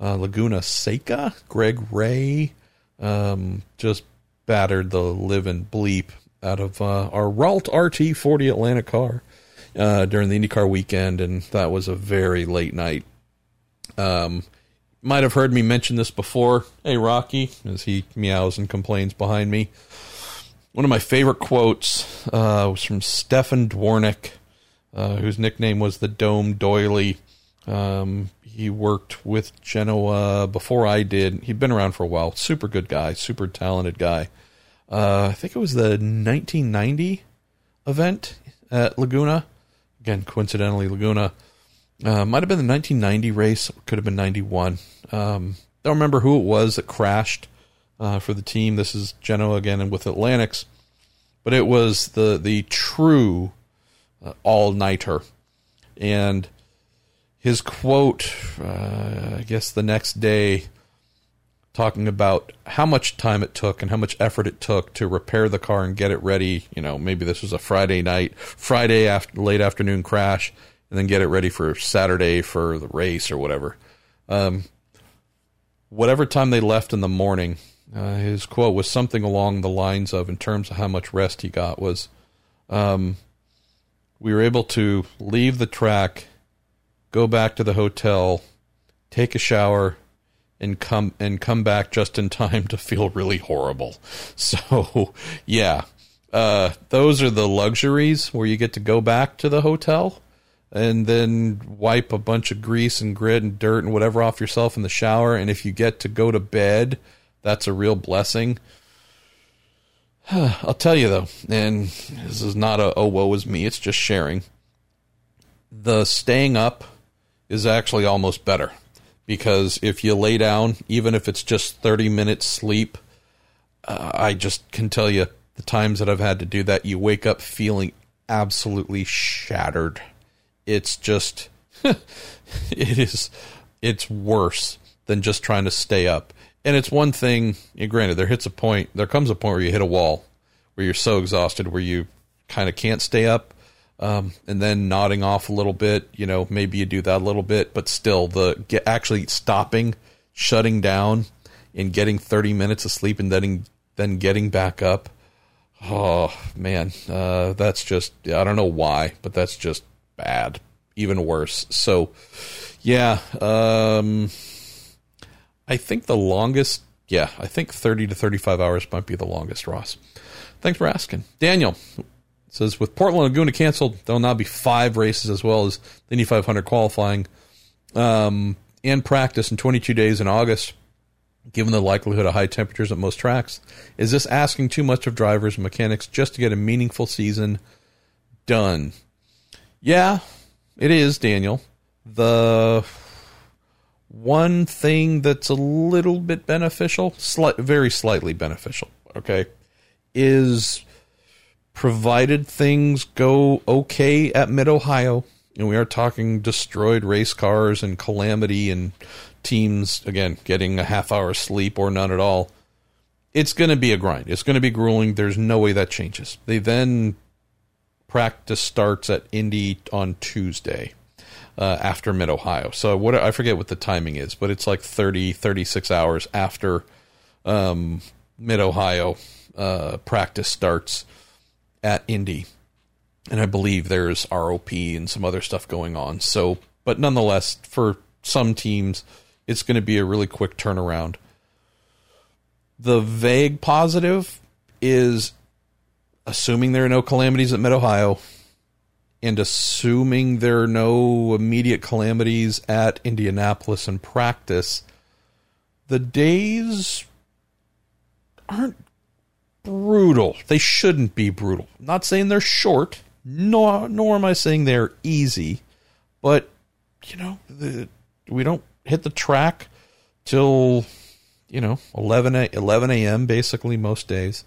uh, Laguna Seca, Greg Ray um, just battered the living bleep out of uh, our Ralt RT 40 Atlantic car uh, during the IndyCar weekend, and that was a very late night. Um, might have heard me mention this before. Hey, Rocky, as he meows and complains behind me. One of my favorite quotes uh, was from Stefan Dwornik, uh, whose nickname was the Dome Doily. Um, he worked with Genoa before I did. He'd been around for a while. Super good guy, super talented guy. Uh, I think it was the 1990 event at Laguna. Again, coincidentally, Laguna. Uh, might have been the 1990 race. Could have been 91. Um, don't remember who it was that crashed uh, for the team. This is Genoa again and with Atlantics. but it was the the true uh, all nighter, and his quote, uh, I guess the next day, talking about how much time it took and how much effort it took to repair the car and get it ready. You know, maybe this was a Friday night, Friday after late afternoon crash, and then get it ready for Saturday for the race or whatever. Um, whatever time they left in the morning, uh, his quote was something along the lines of, in terms of how much rest he got, was, um, "We were able to leave the track, go back to the hotel, take a shower, and come and come back just in time to feel really horrible." So, yeah, uh, those are the luxuries where you get to go back to the hotel and then wipe a bunch of grease and grit and dirt and whatever off yourself in the shower. And if you get to go to bed, that's a real blessing. I'll tell you though, and this is not a oh woe is me, it's just sharing. The staying up is actually almost better because if you lay down, even if it's just 30 minutes sleep, uh, I just can tell you the times that I've had to do that, you wake up feeling absolutely shattered it's just it is it's worse than just trying to stay up. And it's one thing, granted, there hits a point, there comes a point where you hit a wall where you're so exhausted where you kind of can't stay up. Um, and then nodding off a little bit, you know, maybe you do that a little bit, but still the get, actually stopping, shutting down and getting 30 minutes of sleep and then, then getting back up. Oh man, uh, that's just, I don't know why, but that's just bad, even worse. So, yeah, um, I think the longest, yeah, I think 30 to 35 hours might be the longest, Ross. Thanks for asking. Daniel says, with Portland Laguna canceled, there'll now be five races as well as the Indy 500 qualifying um, and practice in 22 days in August, given the likelihood of high temperatures at most tracks. Is this asking too much of drivers and mechanics just to get a meaningful season done? Yeah, it is, Daniel. The one thing that's a little bit beneficial, slight, very slightly beneficial, okay, is provided things go okay at Mid Ohio, and we are talking destroyed race cars and calamity and teams, again, getting a half hour sleep or none at all. It's going to be a grind. It's going to be grueling. There's no way that changes. They then practice starts at Indy on Tuesday uh, after Mid Ohio. So what I forget what the timing is, but it's like 30, 36 hours after um, Mid Ohio uh, practice starts at Indy. And I believe there's ROP and some other stuff going on. So, but nonetheless, for some teams, it's going to be a really quick turnaround. The vague positive is assuming there are no calamities at Mid Ohio, and assuming there are no immediate calamities at Indianapolis in practice, the days aren't brutal. They shouldn't be brutal. I'm not saying they're short, nor nor am I saying they're easy, but you know, the, we don't hit the track till you know 11 11 a.m. basically most days.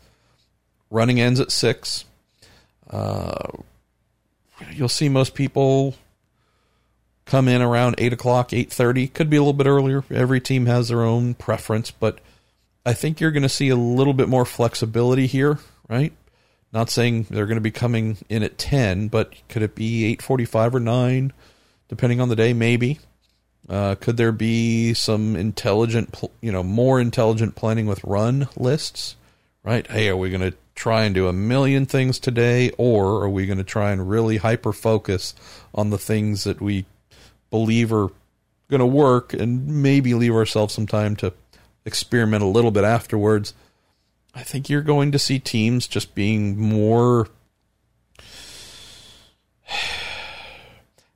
Running ends at six. Uh, you'll see most people come in around eight o'clock, eight thirty. Could be a little bit earlier. Every team has their own preference, but I think you're going to see a little bit more flexibility here, right? Not saying they're going to be coming in at ten, but could it be eight forty-five or nine, depending on the day? Maybe. Uh, could there be some intelligent, you know, more intelligent planning with run lists? Right? Hey, are we going to try and do a million things today, or are we going to try and really hyper focus on the things that we believe are going to work and maybe leave ourselves some time to experiment a little bit afterwards? I think you're going to see teams just being more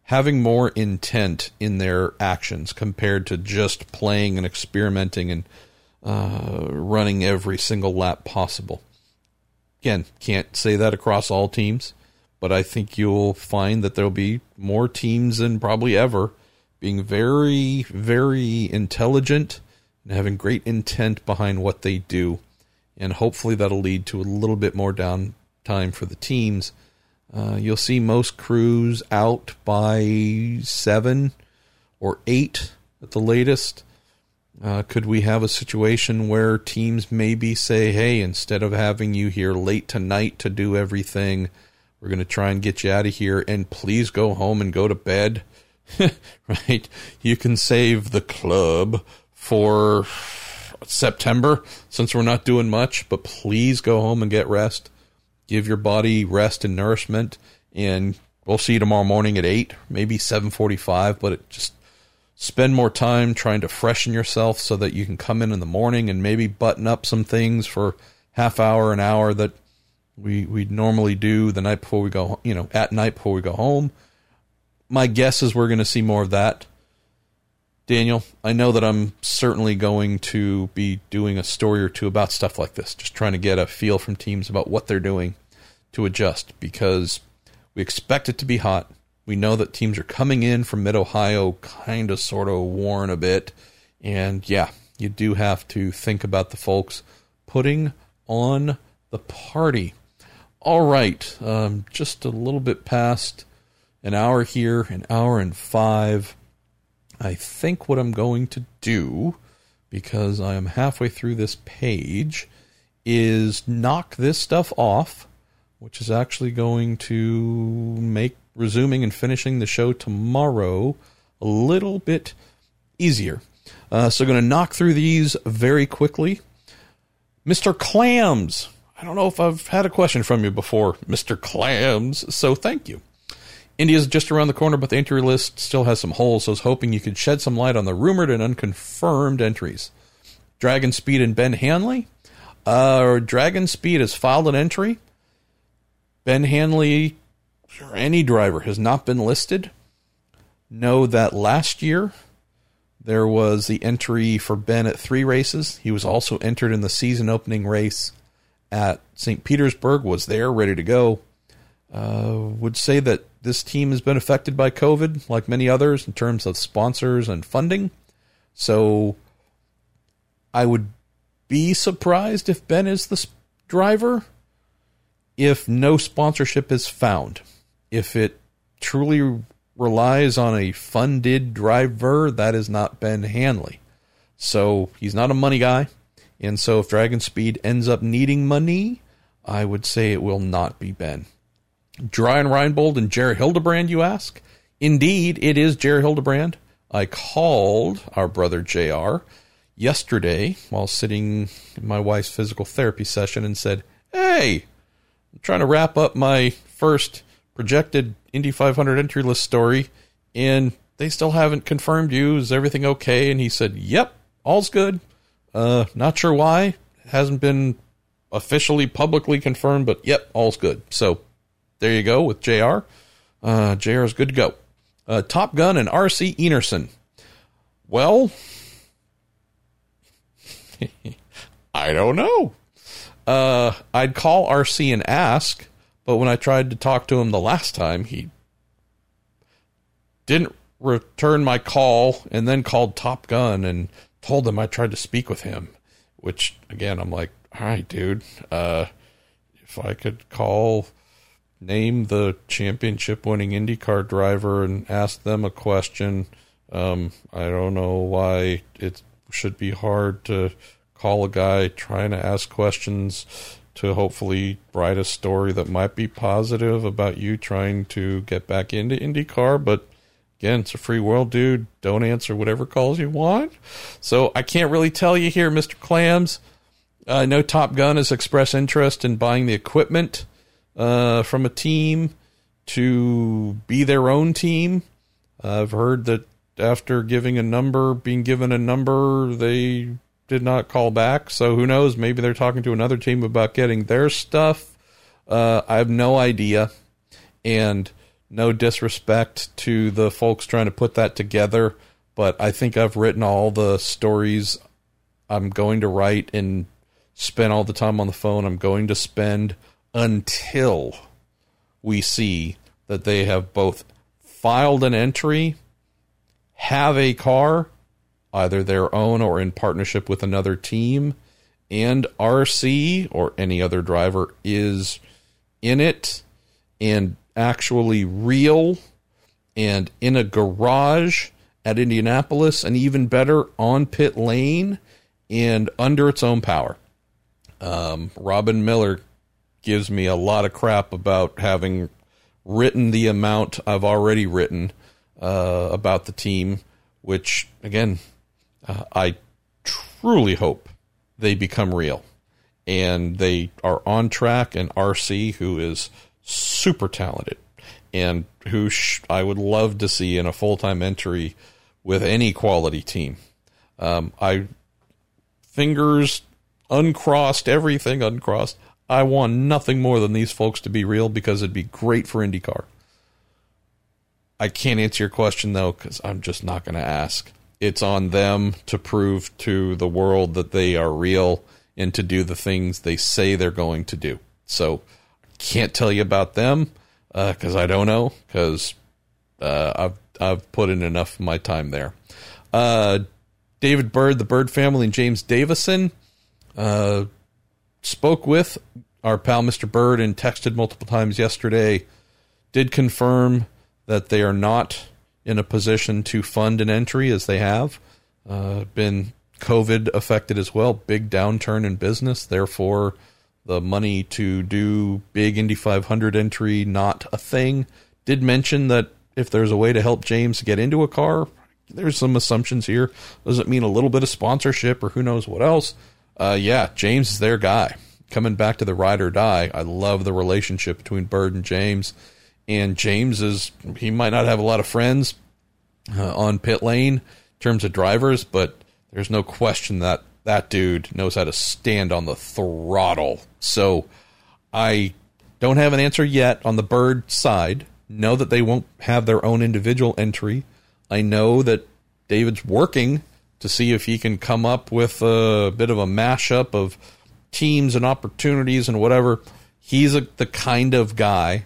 having more intent in their actions compared to just playing and experimenting and uh, running every single lap possible. Again, can't say that across all teams, but I think you'll find that there'll be more teams than probably ever being very, very intelligent and having great intent behind what they do. And hopefully that'll lead to a little bit more downtime for the teams. Uh, you'll see most crews out by seven or eight at the latest. Uh, could we have a situation where teams maybe say, hey, instead of having you here late tonight to do everything, we're going to try and get you out of here and please go home and go to bed? right? You can save the club for September since we're not doing much, but please go home and get rest. Give your body rest and nourishment and we'll see you tomorrow morning at 8, maybe 7:45, but it just spend more time trying to freshen yourself so that you can come in in the morning and maybe button up some things for half hour an hour that we we normally do the night before we go you know at night before we go home. My guess is we're going to see more of that. Daniel i know that i'm certainly going to be doing a story or two about stuff like this just trying to get a feel from teams about what they're doing to adjust because we expect it to be hot we know that teams are coming in from Mid Ohio, kind of sort of worn a bit. And yeah, you do have to think about the folks putting on the party. All right, um, just a little bit past an hour here, an hour and five. I think what I'm going to do, because I am halfway through this page, is knock this stuff off, which is actually going to make resuming and finishing the show tomorrow a little bit easier. Uh, so, going to knock through these very quickly. Mr. Clams. I don't know if I've had a question from you before, Mr. Clams. So, thank you. Indy's just around the corner, but the entry list still has some holes, so I was hoping you could shed some light on the rumored and unconfirmed entries. Dragon Speed and Ben Hanley. Uh, Dragon Speed has filed an entry. Ben Hanley or any driver has not been listed, know that last year there was the entry for Ben at three races. He was also entered in the season opening race at St. Petersburg, was there, ready to go. Uh, would say that this team has been affected by COVID, like many others, in terms of sponsors and funding. So I would be surprised if Ben is the driver if no sponsorship is found if it truly relies on a funded driver, that is not Ben Hanley. So he's not a money guy. And so if Dragon Speed ends up needing money, I would say it will not be Ben. Brian Reinbold and JR Hildebrand, you ask? Indeed, it is JR Hildebrand. I called our brother JR yesterday while sitting in my wife's physical therapy session and said, Hey, I'm trying to wrap up my first projected Indy 500 entry list story, and they still haven't confirmed you. Is everything okay? And he said, Yep, all's good. Uh, not sure why. Hasn't been officially publicly confirmed, but yep, all's good. So there you go with JR. Uh, JR is good to go. Uh, Top Gun and RC Enerson. Well, I don't know. Uh, I'd call RC and ask but when I tried to talk to him the last time, he didn't return my call and then called Top Gun and told them I tried to speak with him. Which again, I'm like, all right, dude. Uh, if I could call, name the championship-winning IndyCar driver and ask them a question. Um, I don't know why it should be hard to call a guy trying to ask questions to hopefully write a story that might be positive about you trying to get back into IndyCar. But again, it's a free world, dude. Don't answer whatever calls you want. So I can't really tell you here, Mr. Clams. I know Top Gun has expressed interest in buying the equipment uh, from a team to be their own team. I've heard that after giving a number, being given a number, they did not call back. So who knows? Maybe they're talking to another team about getting their stuff. Uh, I have no idea. And no disrespect to the folks trying to put that together, but I think I've written all the stories I'm going to write and spend all the time on the phone I'm going to spend until we see that they have both filed an entry, have a car, either their own or in partnership with another team, and RC or any other driver is in it and actually real and in a garage at Indianapolis, and even better on pit lane and under its own power. Um, Robin Miller gives me a lot of crap about having written the amount I've already written uh, about the team, which, again, uh, I truly hope they become real. And they are on track, and RC, who is super talented and who sh- I would love to see in a full time entry with any quality team. Um, I fingers uncrossed, everything uncrossed. I want nothing more than these folks to be real because it'd be great for IndyCar. I can't answer your question though because I'm just not going to ask. It's on them to prove to the world that they are real and to do the things they say they're going to do. So I can't tell you about them because uh, I don't know because uh, I've I've put in enough of my time there. Uh, David Byrd, the Byrd family, and James Davison uh, spoke with our pal Mr. Byrd and texted multiple times yesterday. Did confirm that they are not in a position to fund an entry as they have uh, been COVID affected as well. Big downturn in business, therefore the money to do big Indy 500 entry not a thing. Did mention that if there's a way to help James get into a car, there's some assumptions here. Does it mean a little bit of sponsorship or who knows what else? Uh, yeah, James is their guy. Coming back to the ride or die, I love the relationship between Byrd and James. And James is, he might not have a lot of friends uh, on pit lane in terms of drivers, but there's no question that that dude knows how to stand on the throttle. So I don't have an answer yet on the Byrd side. Know that they won't have their own individual entry. I know that David's working to see if he can come up with a bit of a mashup of teams and opportunities and whatever. He's a, the kind of guy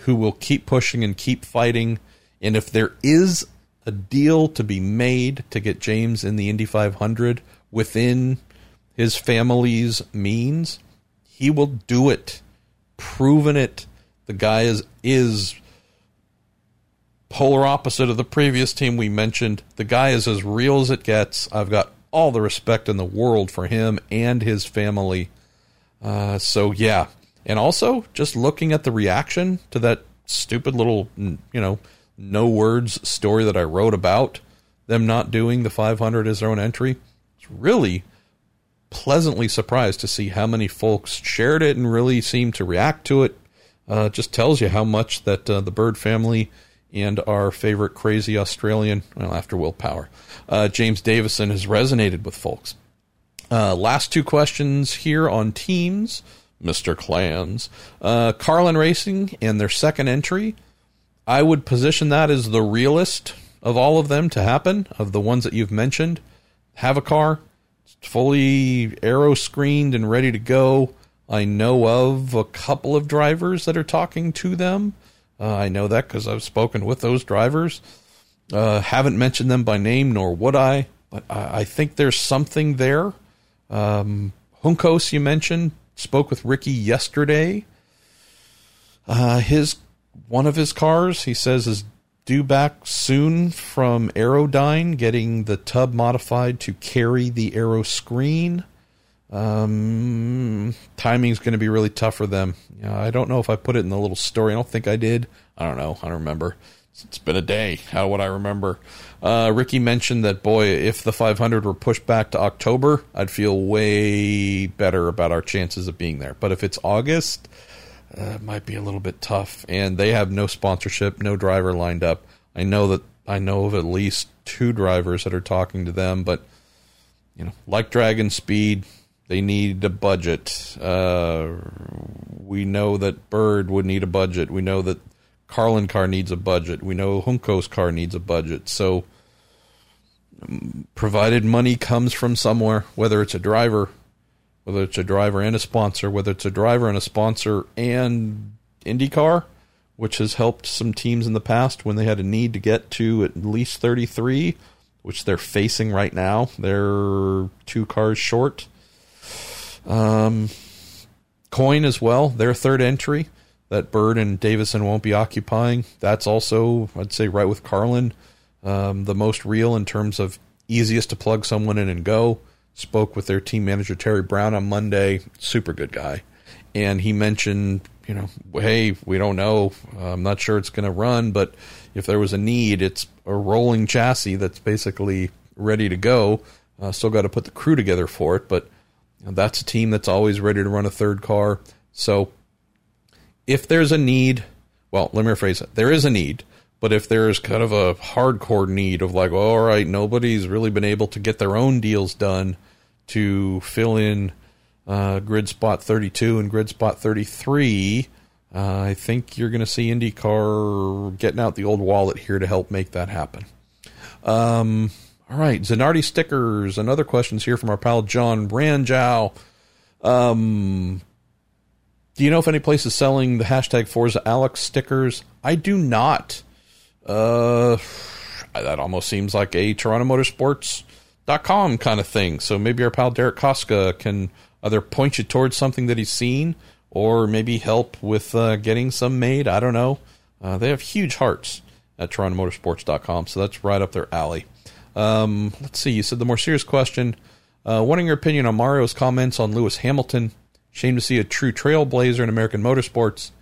who will keep pushing and keep fighting. And if there is a deal to be made to get James in the Indy 500 within his family's means, he will do it. Proven it. The guy is is polar opposite of the previous team we mentioned. The guy is as real as it gets. I've got all the respect in the world for him and his family. Uh, so yeah, and also just looking at the reaction to that stupid little, you know, no words story that I wrote about them not doing the 500 as their own entry. It's really pleasantly surprised to see how many folks shared it and really seemed to react to it. Uh, just tells you how much that uh, the Byrd family and our favorite crazy Australian, well, after Will Power, uh, James Davison has resonated with folks. Uh, last two questions here on teams, Mr. Clams. Uh, Carlin Racing and their second entry. I would position that as the realest of all of them to happen, of the ones that you've mentioned. Have a car, fully aero screened and ready to go. I know of a couple of drivers that are talking to them. Uh, I know that because I've spoken with those drivers. Uh, haven't mentioned them by name, nor would I, but I, I think there's something there. Um, Juncos, you mentioned, spoke with Ricky yesterday. Uh, his one of his cars, he says, is due back soon from Aerodyne, getting the tub modified to carry the aero screen. Um, timing's going to be really tough for them. I don't know if I put it in the little story. I don't think I did. I don't know. I don't remember. It's been a day. How would I remember? Uh, Ricky mentioned that, boy, if the 500 were pushed back to October, I'd feel way better about our chances of being there. But if it's August, uh, it might be a little bit tough. And they have no sponsorship, no driver lined up. I know that I know of at least two drivers that are talking to them, but you know, like Dragon Speed, they need a budget. Uh, we know that Byrd would need a budget. We know that Carlin car needs a budget. We know Juncos' car needs a budget. So, provided money comes from somewhere, whether it's a driver, whether it's a driver and a sponsor, whether it's a driver and a sponsor and IndyCar, which has helped some teams in the past when they had a need to get to at least 33, which they're facing right now. They're two cars short. Um, Coyne as well, their third entry that Byrd and Davison won't be occupying. That's also, I'd say, right with Carlin, um, the most real in terms of easiest to plug someone in and go. Spoke with their team manager Terry Brown on Monday. Super good guy, and he mentioned, you know, hey, we don't know. I'm not sure it's going to run, but if there was a need, it's a rolling chassis that's basically ready to go. Uh, still got to put the crew together for it, but that's a team that's always ready to run a third car. So if there's a need, well, let me rephrase it. There is a need, but if there's kind of a hardcore need of like, all right, nobody's really been able to get their own deals done to fill in uh, grid spot 32 and grid spot 33, uh, I think you're going to see IndyCar getting out the old wallet here to help make that happen. Um, all right, Zanardi stickers and other questions here from our pal John Ranjow. Um, do you know if any place is selling the hashtag Forza Alex stickers? I do not. Uh, that almost seems like a Toronto Motorsports.com kind of thing. So maybe our pal Derek Koska can either point you towards something that he's seen or maybe help with uh, getting some made. I don't know. Uh, they have huge hearts at TorontoMotorsports.com, so that's right up their alley. Um, let's see. You said the more serious question. Uh, wanting your opinion on Mario's comments on Lewis Hamilton. Shame to see a true trailblazer in American motorsports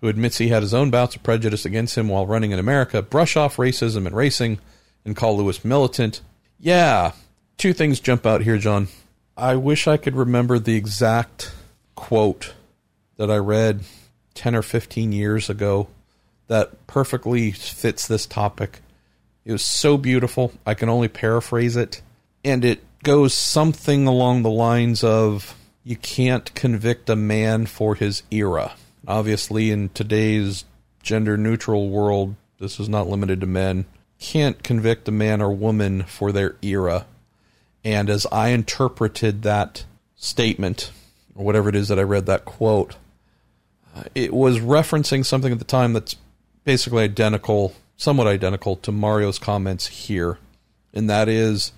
who admits he had his own bouts of prejudice against him while running in America brush off racism and racing and call Lewis militant. Yeah, two things jump out here, John. I wish I could remember the exact quote that I read 10 or 15 years ago that perfectly fits this topic. It was so beautiful. I can only paraphrase it. And it goes something along the lines of you can't convict a man for his era. Obviously, in today's gender neutral world, this is not limited to men. Can't convict a man or woman for their era. And as I interpreted that statement, or whatever it is that I read that quote, uh, it was referencing something at the time that's basically identical somewhat identical to Mario's comments here, and that is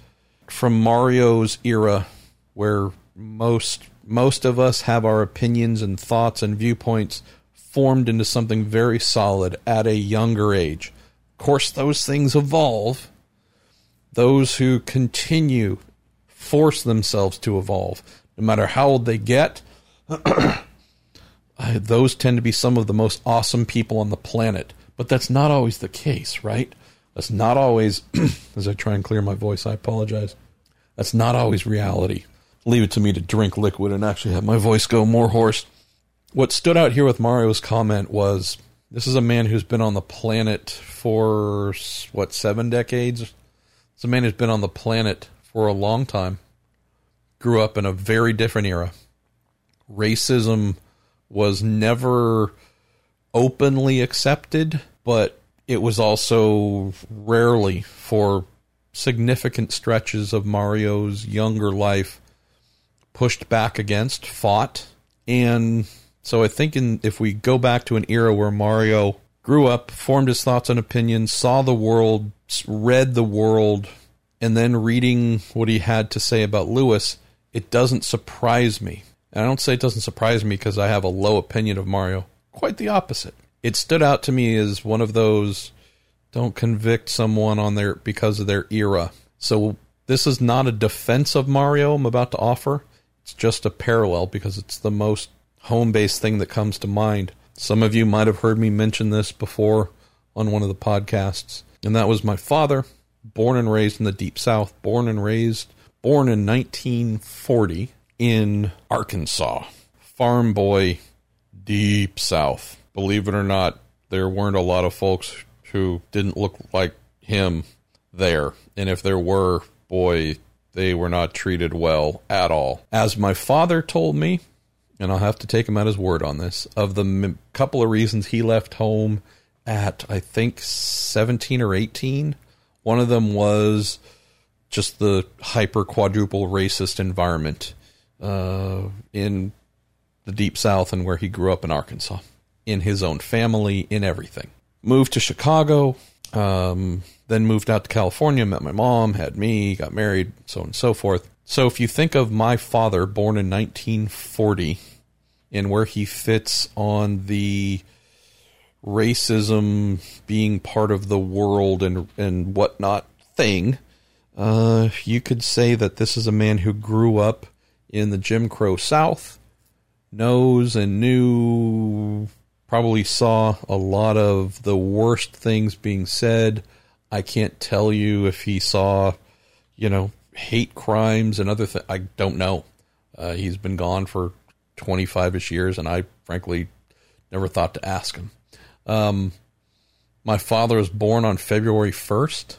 from Mario's era, where most most of us have our opinions and thoughts and viewpoints formed into something very solid at a younger age. Of course, those things evolve. Those who continue force themselves to evolve, no matter how old they get. those tend to be some of the most awesome people on the planet but that's not always the case, right? That's not always, as I try and clear my voice, I apologize. That's not always reality. Leave it to me to drink liquid and actually have my voice go more hoarse. What stood out here with Mario's comment was this is a man who's been on the planet for, what, seven decades? It's a man who's been on the planet for a long time, grew up in a very different era. Racism was never openly accepted but it was also rarely for significant stretches of Mario's younger life pushed back against, fought. And so I think in, if we go back to an era where Mario grew up, formed his thoughts and opinions, saw the world, read the world, and then reading what he had to say about Lewis, it doesn't surprise me. And I don't say it doesn't surprise me because I have a low opinion of Mario. Quite the opposite it stood out to me as one of those don't convict someone on their because of their era. So this is not a defense of Mario I'm about to offer. It's just a parallel because it's the most home-based thing that comes to mind. Some of you might have heard me mention this before on one of the podcasts, and that was my father, born and raised in the deep south, born and raised born in 1940 in Arkansas. Farm boy, deep south believe it or not, there weren't a lot of folks who didn't look like him there. And if there were, boy, they were not treated well at all. As my father told me, and I'll have to take him at his word on this, of the m- couple of reasons he left home at, I think, 17 or 18, one of them was just the hyper quadruple racist environment uh, in the deep south and where he grew up in Arkansas in his own family, in everything. Moved to Chicago, um, then moved out to California, met my mom, had me, got married, so on and so forth. So if you think of my father, born in 1940, and where he fits on the racism being part of the world and and whatnot thing. Uh, you could say that this is a man who grew up in the Jim Crow South, knows and knew, probably saw a lot of the worst things being said. I can't tell you if he saw, you know, hate crimes and other things. I don't know. Uh, he's been gone for 25 ish years, and I frankly never thought to ask him. Um, my father was born on February 1st,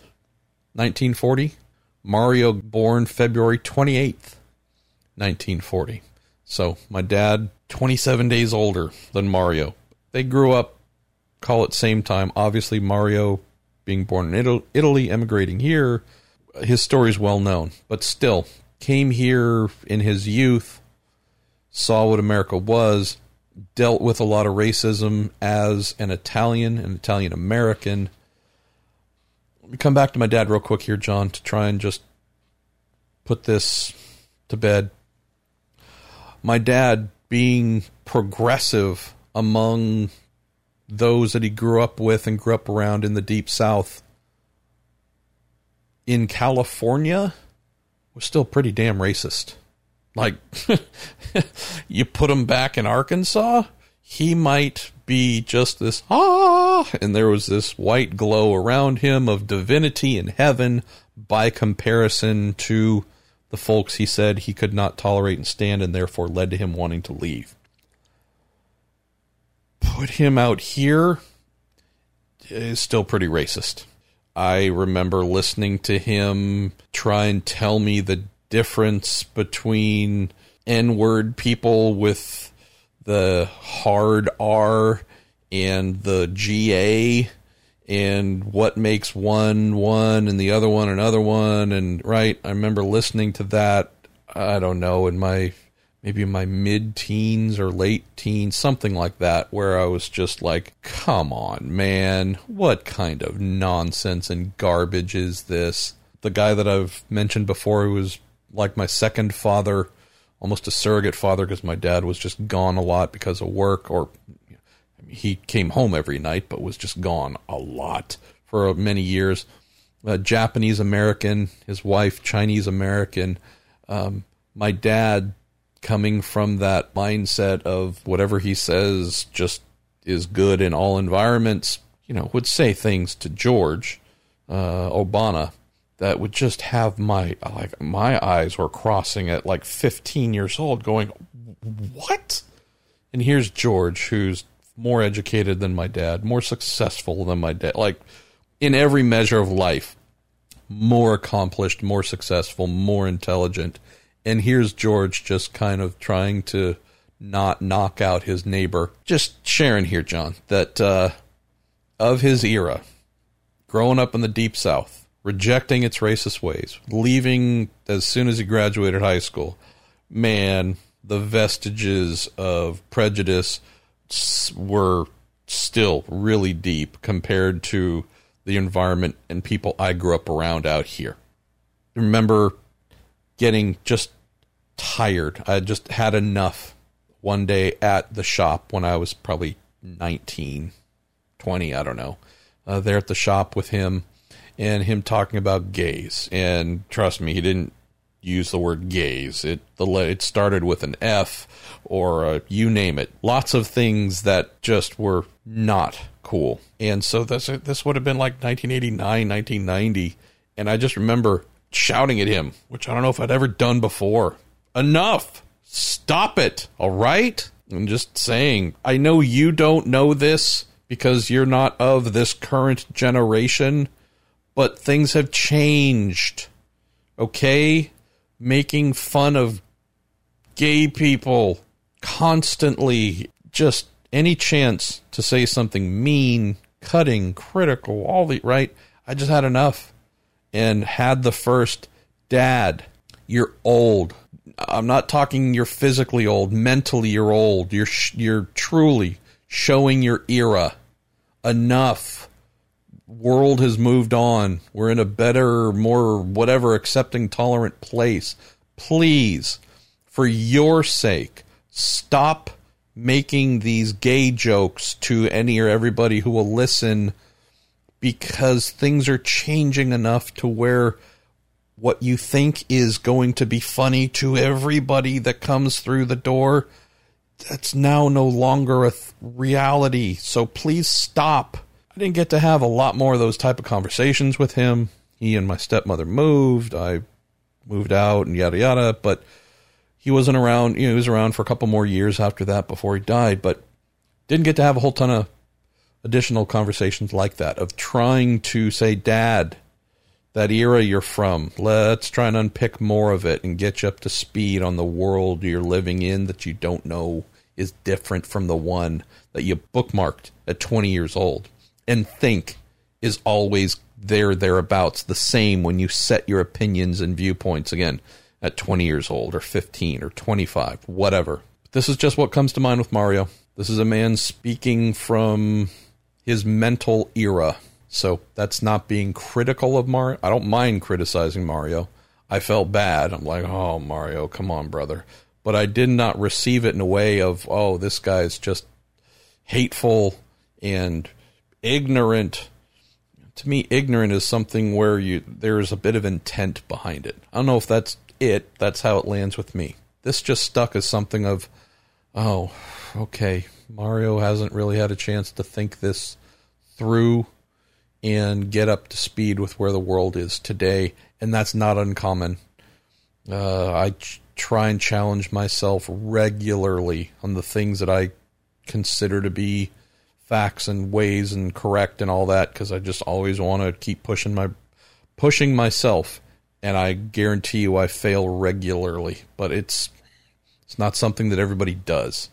1940. Mario born February 28th, 1940. So my dad, 27 days older than Mario. They grew up, call it same time. Obviously, Mario being born in Italy, emigrating here, his story is well known. But still, came here in his youth, saw what America was, dealt with a lot of racism as an Italian, an Italian American Let me come back to my dad real quick here, John, to try and just put this to bed. My dad being progressive among those that he grew up with and grew up around in the deep south in California was still pretty damn racist. Like you put him back in Arkansas, he might be just this ah and there was this white glow around him of divinity in heaven by comparison to the folks he said he could not tolerate and stand and therefore led to him wanting to leave put him out here is still pretty racist. I remember listening to him try and tell me the difference between n-word people with the hard R and the GA and what makes one one and the other one another one. And right I remember listening to that I don't know in my maybe my mid teens or late teens something like that where I was just like come on man what kind of nonsense and garbage is this? The guy that I've mentioned before who was like my second father almost a surrogate father because my dad was just gone a lot because of work or he came home every night but was just gone a lot for many years. Uh, japanese american his wife chinese american. Um, my dad coming from that mindset of whatever he says just is good in all environments you know would say things to george uh, obana that would just have my like my eyes were crossing at like 15 years old going what? And here's george who's more educated than my dad more successful than my dad like in every measure of life more accomplished more successful more intelligent and here's george just kind of trying to not knock out his neighbor just sharing here john that uh, of his era growing up in the deep south rejecting its racist ways, leaving as soon as he graduated high school. Man, the vestiges of prejudice were still really deep compared to the environment and people I grew up around out here. Remember getting just tired. I just had enough one day at the shop when I was probably 19, 20, I don't know. Uh, there at the shop with him and him talking about gays. And trust me, he didn't use the word gays. It the it started with an F or a, you name it. Lots of things that just were not cool. And so this this would have been like 1989, 1990, and I just remember shouting at him, which I don't know if I'd ever done before. Enough. Stop it. All right? I'm just saying, I know you don't know this because you're not of this current generation but things have changed. Okay? Making fun of gay people constantly, just any chance to say something mean, cutting, critical, all the right. I just had enough and had the first dad, you're old. I'm not talking you're physically old, mentally you're old. You're you're truly showing your era. Enough world has moved on. We're in a better, more whatever accepting, tolerant place. Please, for your sake, stop making these gay jokes to any or everybody who will listen because things are changing enough to where what you think is going to be funny to everybody that comes through the door that's now no longer a th- reality. So please stop. I didn't get to have a lot more of those type of conversations with him. He and my stepmother moved. I moved out and yada yada. But he wasn't around. You know, he was around for a couple more years after that before he died, but didn't get to have a whole ton of additional conversations like that of trying to say, Dad, that era you're from, let's try and unpick more of it and get you up to speed on the world you're living in that you don't know is different from the one that you bookmarked at 20 years old and think is always there, thereabouts, the same when you set your opinions and viewpoints. Again, at 20 years old or 15 or 25, whatever. This is just what comes to mind with Mario. This is a man speaking from his mental era. So that's not being critical of Mario. I don't mind criticizing Mario. I felt bad. I'm like, oh, Mario, come on, brother. But I did not receive it in a way of, oh, this guy's just hateful and ignorant. To me, ignorant is something where you there's a bit of intent behind it. I don't know if that's it, that's how it lands with me. This just stuck as something of, oh, okay, Mario hasn't really had a chance to think this through and get up to speed with where the world is today, and that's not uncommon. Uh, I ch- try and challenge myself regularly on the things that I consider to be facts and ways and correct and all that because I just always want to keep pushing my pushing myself and I guarantee you I fail regularly, but it's it's not something that everybody does.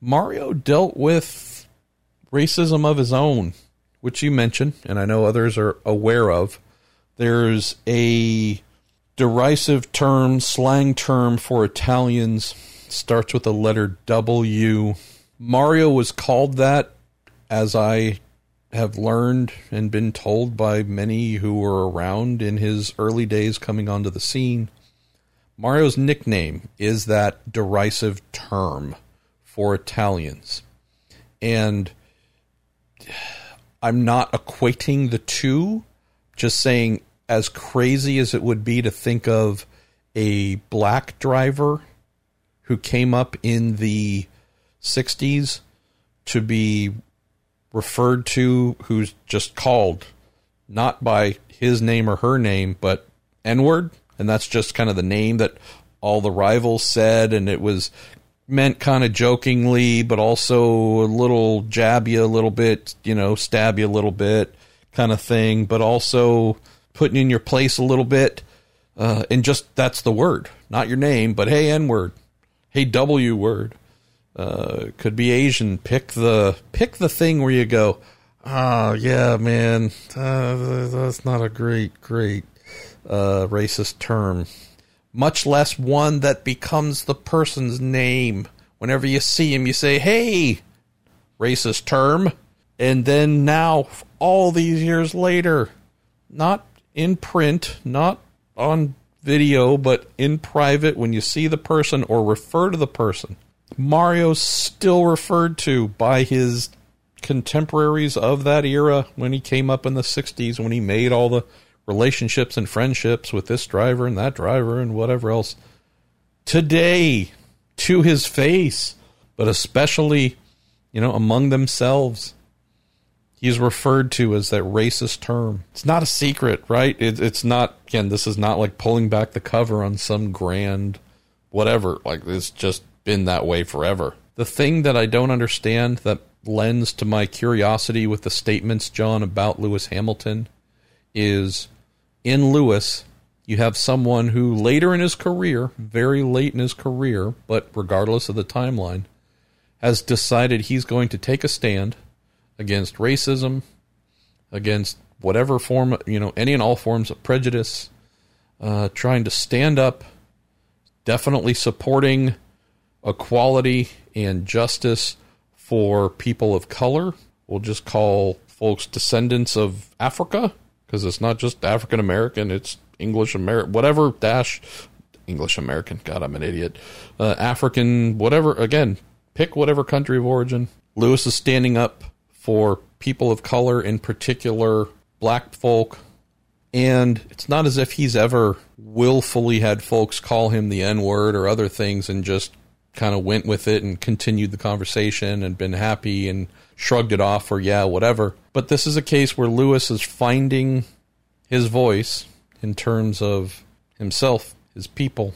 Mario dealt with racism of his own, which you mentioned, and I know others are aware of. There's a derisive term, slang term for Italians, starts with the letter W. Mario was called that, as I have learned and been told by many who were around in his early days coming onto the scene. Mario's nickname is that derisive term for Italians. And I'm not equating the two, just saying, as crazy as it would be to think of a black driver who came up in the 60s to be referred to who's just called not by his name or her name, but N word. And that's just kind of the name that all the rivals said. And it was meant kind of jokingly, but also a little jab you a little bit, you know, stab you a little bit kind of thing, but also putting in your place a little bit. Uh, and just that's the word, not your name, but hey, N word, hey, W word uh, could be Asian. Pick the pick the thing where you go, oh yeah, man, uh, that's not a great great uh, racist term. Much less one that becomes the person's name. Whenever you see him, you say, "Hey, racist term," and then now, all these years later, not in print, not on video, but in private, when you see the person or refer to the person Mario's still referred to by his contemporaries of that era when he came up in the 60s when he made all the relationships and friendships with this driver and that driver and whatever else today to his face but especially you know among themselves he's referred to as that racist term. It's not a secret right? It, it's not again this is not like pulling back the cover on some grand whatever. Like it's just been that way forever. The thing that I don't understand that lends to my curiosity with the statements, John, about Lewis Hamilton is in Lewis, you have someone who later in his career, very late in his career, but regardless of the timeline, has decided he's going to take a stand against racism, against whatever form, you know, any and all forms of prejudice, uh, trying to stand up, definitely supporting equality and justice for people of color. We'll just call folks descendants of Africa because it's not just African American, it's English American, whatever dash English American. God, I'm an idiot. Uh, African, whatever. Again, pick whatever country of origin. Lewis is standing up for people of color, in particular black folk. And it's not as if he's ever willfully had folks call him the N word or other things and just kind of went with it and continued the conversation and been happy and shrugged it off or yeah, whatever. But this is a case where Lewis is finding his voice in terms of himself, his people,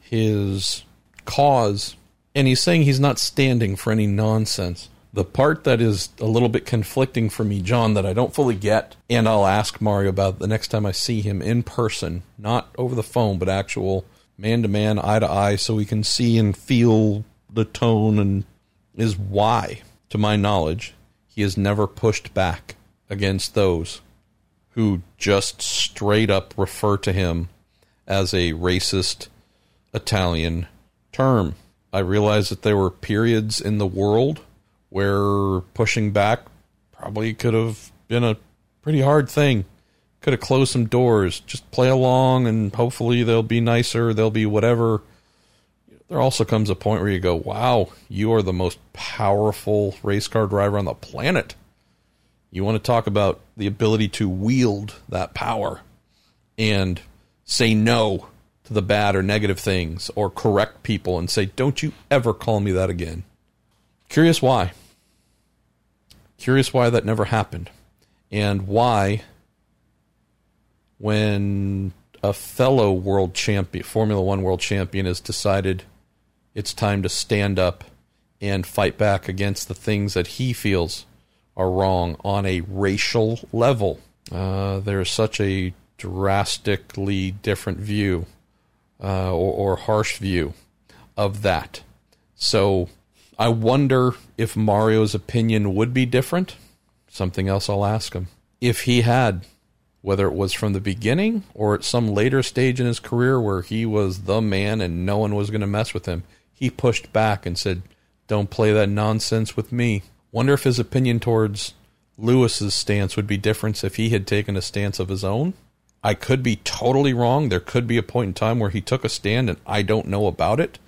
his cause, and he's saying he's not standing for any nonsense. The part that is a little bit conflicting for me, John, that I don't fully get, and I'll ask Mario about the next time I see him in person, not over the phone, but actual man to man, eye to eye, so we can see and feel the tone, and is why, to my knowledge, he has never pushed back against those who just straight up refer to him as a racist Italian term. I realize that there were periods in the world where pushing back probably could have been a pretty hard thing. Could have closed some doors. Just play along and hopefully they'll be nicer, they'll be whatever. There also comes a point where you go, wow, you are the most powerful race car driver on the planet. You want to talk about the ability to wield that power and say no to the bad or negative things or correct people and say, don't you ever call me that again. Curious why. Curious why that never happened. And why, when a fellow world champion, Formula One world champion, has decided it's time to stand up and fight back against the things that he feels are wrong on a racial level. Uh, there is such a drastically different view uh, or, or harsh view of that. So I wonder if Mario's opinion would be different. Something else I'll ask him. If he had, whether it was from the beginning or at some later stage in his career where he was the man and no one was going to mess with him, he pushed back and said, Don't play that nonsense with me. Wonder if his opinion towards Lewis's stance would be different if he had taken a stance of his own. I could be totally wrong. There could be a point in time where he took a stand and I don't know about it.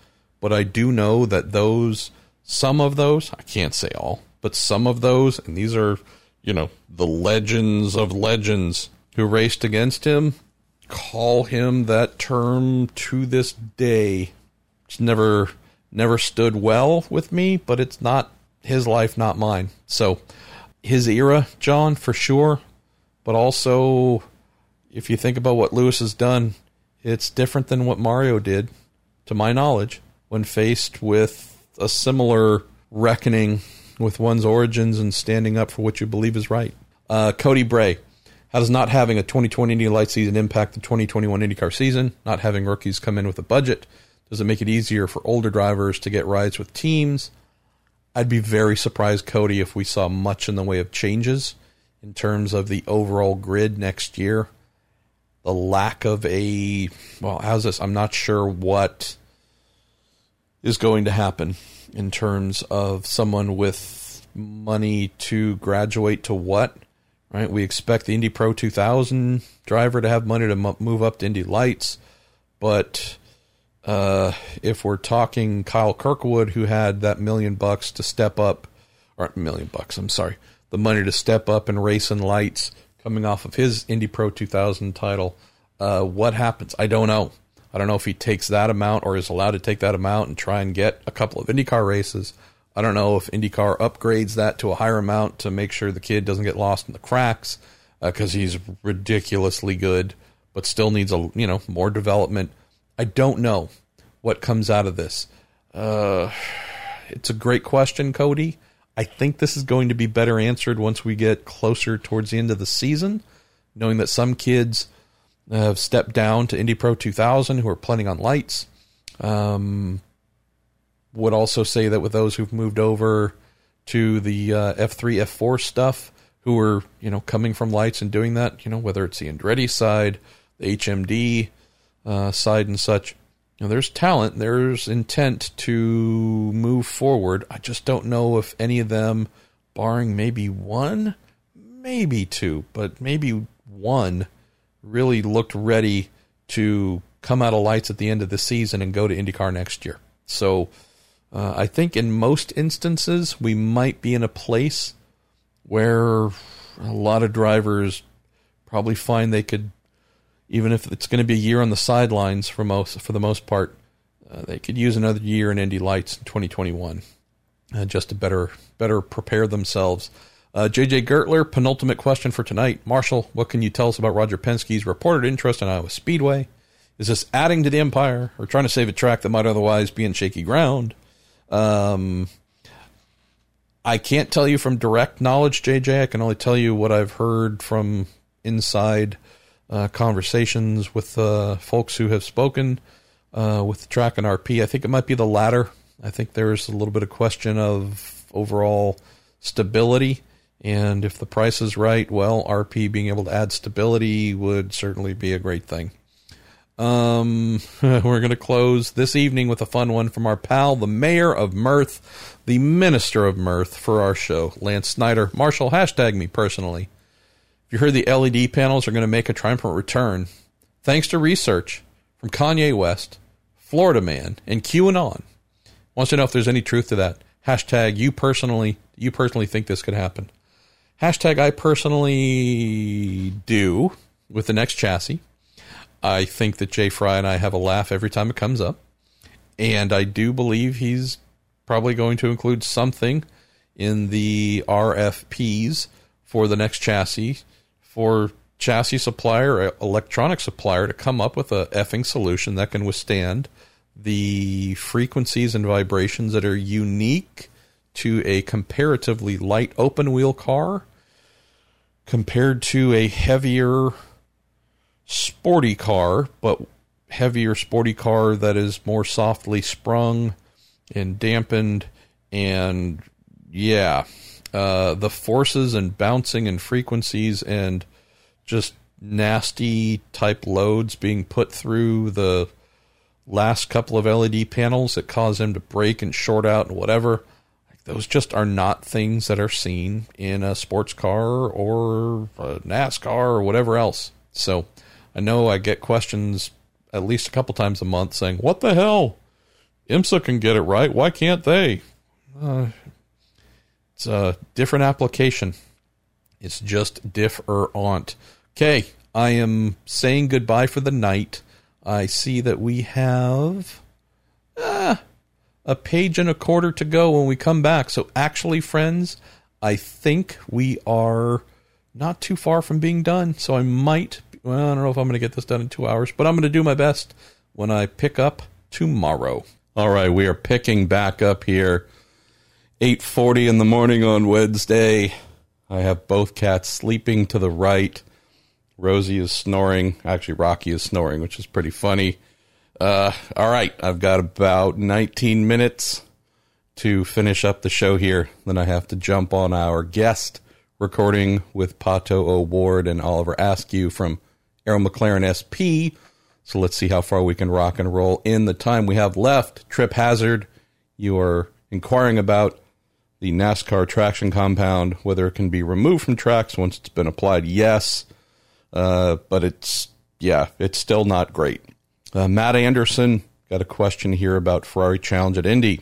But I do know that those, some of those, I can't say all, but some of those, and these are, you know, the legends of legends who raced against him, call him that term to this day. It's never, never stood well with me, but it's not his life, not mine. So his era, John, for sure. But also, if you think about what Lewis has done, it's different than what Mario did, to my knowledge, when faced with a similar reckoning with one's origins and standing up for what you believe is right. Uh, Cody Bray. How does not having a 2020 Indy Light season impact the 2021 IndyCar season? Not having rookies come in with a budget? Does it make it easier for older drivers to get rides with teams? I'd be very surprised, Cody, if we saw much in the way of changes in terms of the overall grid next year. The lack of a, well, how's this? I'm not sure what is going to happen in terms of someone with money to graduate to what, right? We expect the Indy Pro 2000 driver to have money to move up to Indy Lights, but uh, if we're talking Kyle Kirkwood, who had that million bucks to step up, or million bucks, I'm sorry, the money to step up and race in lights coming off of his Indy Pro 2000 title, uh, what happens? I don't know. I don't know if he takes that amount or is allowed to take that amount and try and get a couple of IndyCar races. I don't know if IndyCar upgrades that to a higher amount to make sure the kid doesn't get lost in the cracks because uh, he's ridiculously good, but still needs a you know more development. I don't know what comes out of this. Uh, it's a great question, Cody. I think this is going to be better answered once we get closer towards the end of the season, knowing that some kids have stepped down to Indy Pro 2000 who are planning on lights. Um, would also say that with those who've moved over to the uh, F3, F4 stuff, who are you know coming from lights and doing that, you know whether it's the Andretti side, the HMD uh, side and such. You know, there's talent, there's intent to move forward. I just don't know if any of them, barring maybe one, maybe two, but maybe one, really looked ready to come out of lights at the end of the season and go to IndyCar next year. So Uh, I think in most instances, we might be in a place where a lot of drivers probably find they could, even if it's going to be a year on the sidelines for most for the most part, uh, they could use another year in Indy Lights in 2021, uh, just to better better prepare themselves. Uh, JJ Gertler, penultimate question for tonight. Marshall, what can you tell us about Roger Penske's reported interest in Iowa Speedway? Is this adding to the empire or trying to save a track that might otherwise be in shaky ground? Um, I can't tell you from direct knowledge, JJ. I can only tell you what I've heard from inside uh, conversations with uh, folks who have spoken uh, with track and RP. I think it might be the latter. I think there's a little bit of question of overall stability. And if the price is right, well, RP being able to add stability would certainly be a great thing. Um, we're going to close this evening with a fun one from our pal, the mayor of Mirth, the minister of Mirth for our show, Lance Snyder. Marshall, hashtag me personally. You heard the LED panels are going to make a triumphant return, thanks to research from Kanye West, Florida Man, and QAnon. Wants to know if there's any truth to that. Hashtag you personally, you personally think this could happen. Hashtag I personally do with the next chassis. I think that Jay Frye and I have a laugh every time it comes up. And I do believe he's probably going to include something in the RFPs for the next chassis for chassis supplier, electronic supplier to come up with a effing solution that can withstand the frequencies and vibrations that are unique to a comparatively light open wheel car compared to a heavier sporty car, but heavier sporty car that is more softly sprung and dampened. And yeah, uh, the forces and bouncing and frequencies and just nasty type loads being put through the last couple of LED panels that cause them to break and short out and whatever. Those just are not things that are seen in a sports car or a NASCAR or whatever else. So I know I get questions at least a couple times a month saying, What the hell? IMSA can get it right. Why can't they? Uh, it's a different application. It's just different. Okay, I am saying goodbye for the night. I see that we have. Ah, a page and a quarter to go when we come back. So, actually, friends, I think we are not too far from being done. So, I might, well, I don't know if I'm going to get this done in two hours, but I'm going to do my best when I pick up tomorrow. All right, we are picking back up here. 8:40 in the morning on Wednesday. I have both cats sleeping to the right. Rosie is snoring. Actually, Rocky is snoring, which is pretty funny. Uh, all right, I've got about 19 minutes to finish up the show here. Then I have to jump on our guest recording with Pato O'Ward and Oliver Askew from Arrow McLaren SP. So let's see how far we can rock and roll in the time we have left. Trip Hazard, you are inquiring about the NASCAR traction compound, whether it can be removed from tracks once it's been applied. Yes, uh, but it's yeah, it's still not great. Uh, Matt Anderson got a question here about Ferrari Challenge at Indy.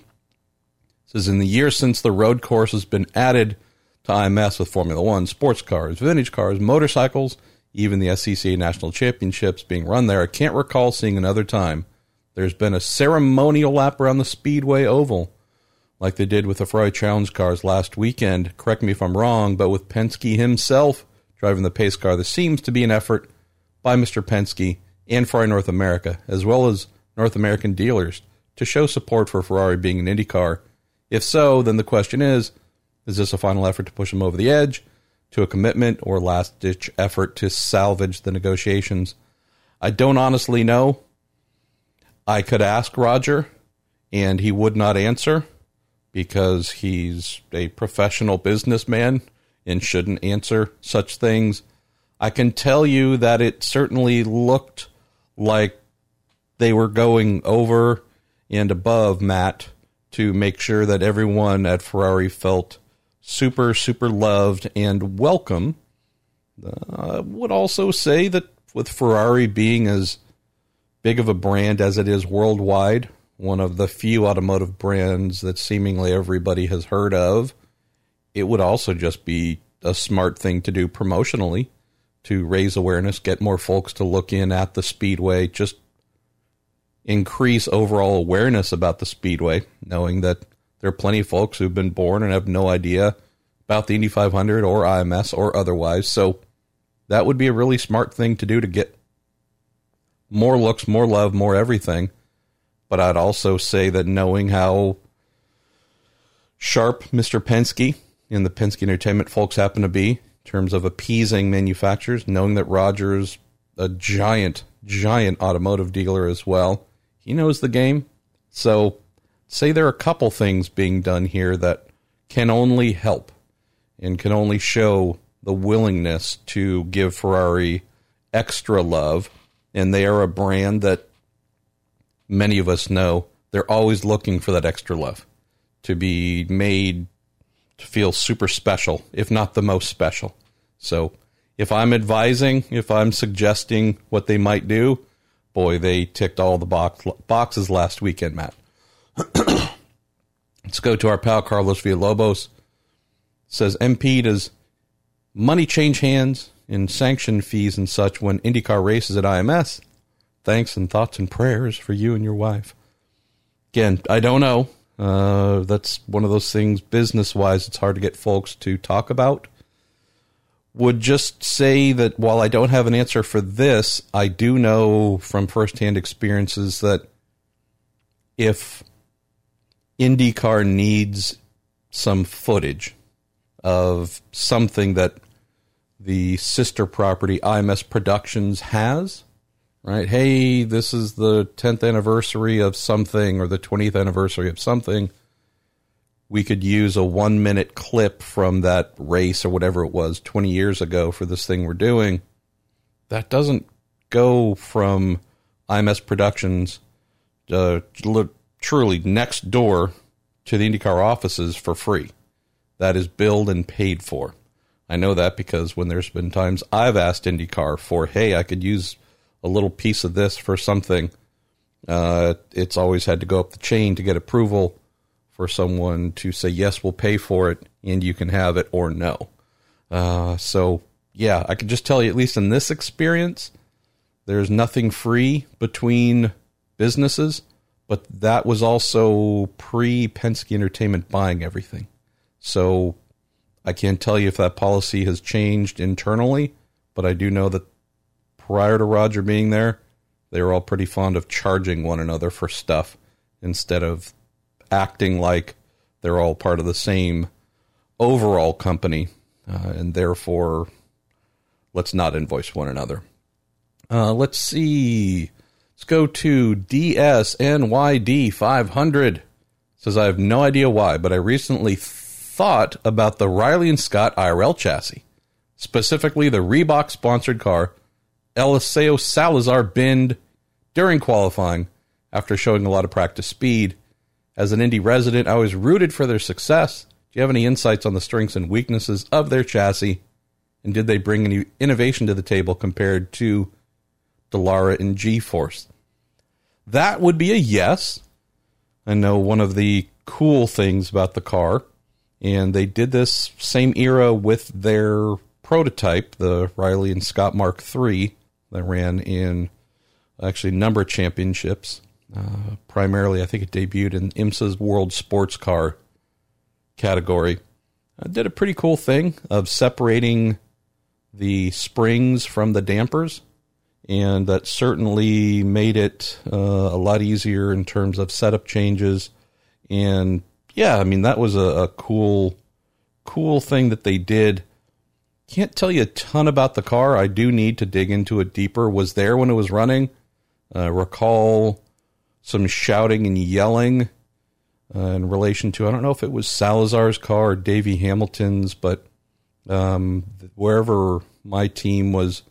says in the years since the road course has been added to IMS with Formula One, sports cars, vintage cars, motorcycles, even the SCCA National Championships being run there, I can't recall seeing another time there's been a ceremonial lap around the Speedway Oval like they did with the Ferrari Challenge cars last weekend. Correct me if I'm wrong, but with Penske himself driving the pace car, there seems to be an effort by Mr. Penske and Ferrari North America, as well as North American dealers, to show support for Ferrari being an Indy car? If so, then the question is is this a final effort to push them over the edge to a commitment or last ditch effort to salvage the negotiations? I don't honestly know. I could ask Roger, and he would not answer because he's a professional businessman and shouldn't answer such things. I can tell you that it certainly looked like they were going over and above Matt to make sure that everyone at Ferrari felt super, super loved and welcome. Uh, I would also say that with Ferrari being as big of a brand as it is worldwide, one of the few automotive brands that seemingly everybody has heard of, it would also just be a smart thing to do promotionally to raise awareness, get more folks to look in at the Speedway, just increase overall awareness about the Speedway, knowing that there are plenty of folks who've been born and have no idea about the Indy 500 or IMS or otherwise. So that would be a really smart thing to do to get more looks, more love, more everything. But I'd also say that knowing how sharp Mr. Penske and the Penske Entertainment folks happen to be in terms of appeasing manufacturers, knowing that Roger's a giant, giant automotive dealer as well, he knows the game. So, say there are a couple things being done here that can only help and can only show the willingness to give Ferrari extra love. And they are a brand that many of us know they're always looking for that extra love to be made to feel super special, if not the most special. So if I'm advising, if I'm suggesting what they might do, boy, they ticked all the box, boxes last weekend, Matt. Let's go to our pal Carlos Villalobos. Says MP does money change hands in sanction fees and such when IndyCar races at IMS. Thanks and thoughts and prayers for you and your wife. Again, I don't know. Uh, that's one of those things business wise, it's hard to get folks to talk about. Would just say that while I don't have an answer for this, I do know from firsthand experiences that if IndyCar needs some footage of something that the sister property IMS Productions has, right? Hey, this is the 10th anniversary of something or the 20th anniversary of something. We could use a one minute clip from that race or whatever it was 20 years ago for this thing we're doing. That doesn't go from IMS Productions uh, truly next door to the IndyCar offices for free. That is billed and paid for. I know that because when there's been times I've asked IndyCar for, hey, I could use a little piece of this for something, uh, it's always had to go up the chain to get approval for someone to say, yes, we'll pay for it and you can have it or no. Uh, so, yeah, I can just tell you, at least in this experience, there's nothing free between businesses, but that was also pre Penske Entertainment buying everything. So I can't tell you if that policy has changed internally, but I do know that prior to Roger being there, they were all pretty fond of charging one another for stuff instead of acting like they're all part of the same overall company, uh, and therefore, let's not invoice one another. Uh, let's see. Let's go to DSNYD 500. Says I have no idea why, but I recently thought about the Riley and Scott IRL chassis, specifically the Reebok sponsored car Eliseo Salazar binned during qualifying after showing a lot of practice speed. As an Indy resident, I was rooted for their success. Do you have any insights on the strengths and weaknesses of their chassis? And did they bring any innovation to the table compared to Dallara and G Force? That would be a yes. I know one of the cool things about the car and they did this same era with their prototype, the Riley and Scott Mark III, that ran in actually a number of championships. Uh, primarily, I think it debuted in IMSA's World Sports Car category. I did a pretty cool thing of separating the springs from the dampers, and that certainly made it uh, a lot easier in terms of setup changes and yeah, I mean that was a, a cool, cool thing that they did. Can't tell you a ton about the car. I do need to dig into it deeper. Was there when it was running. Uh, recall some shouting and yelling uh, in relation to I don't know if it was Salazar's car or Davey Hamilton's, but um, wherever my team was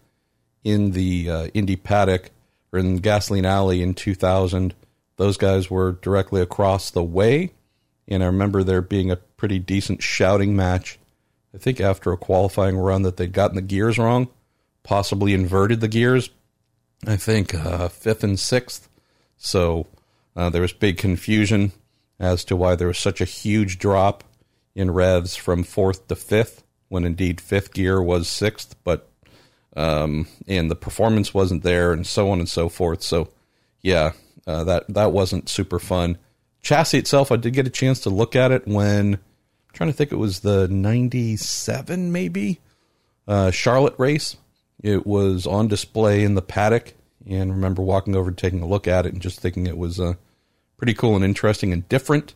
in the uh, Indy paddock or in Gasoline Alley in 2000, those guys were directly across the way and I remember there being a pretty decent shouting match. I think after a qualifying run that they'd gotten the gears wrong, possibly inverted the gears. I think uh, fifth and sixth. So Uh, there was big confusion as to why there was such a huge drop in revs from fourth to fifth, when indeed fifth gear was sixth, but um, and the performance wasn't there, and so on and so forth. So, yeah, uh, that that wasn't super fun. Chassis itself, I did get a chance to look at it when trying to think it was the '97 maybe uh, Charlotte race. It was on display in the paddock, and remember walking over and taking a look at it and just thinking it was uh, pretty cool and interesting and different.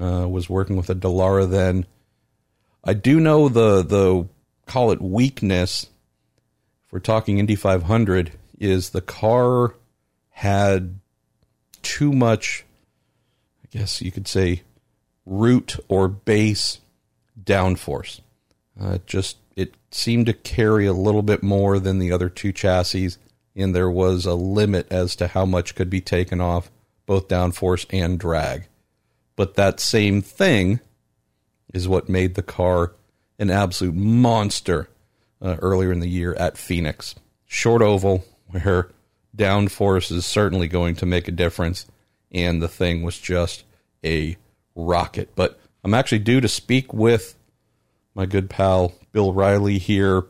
Uh, was working with a Dallara then. I do know the the call it weakness. If we're talking Indy 500, is the car had too much, I guess you could say, root or base downforce. Uh, just it seemed to carry a little bit more than the other two chassis, and there was a limit as to how much could be taken off, both downforce and drag. But that same thing is what made the car an absolute monster uh, earlier in the year at Phoenix. Short oval, where downforce is certainly going to make a difference, and the thing was just a rocket. But I'm actually due to speak with my good pal Bill Riley here.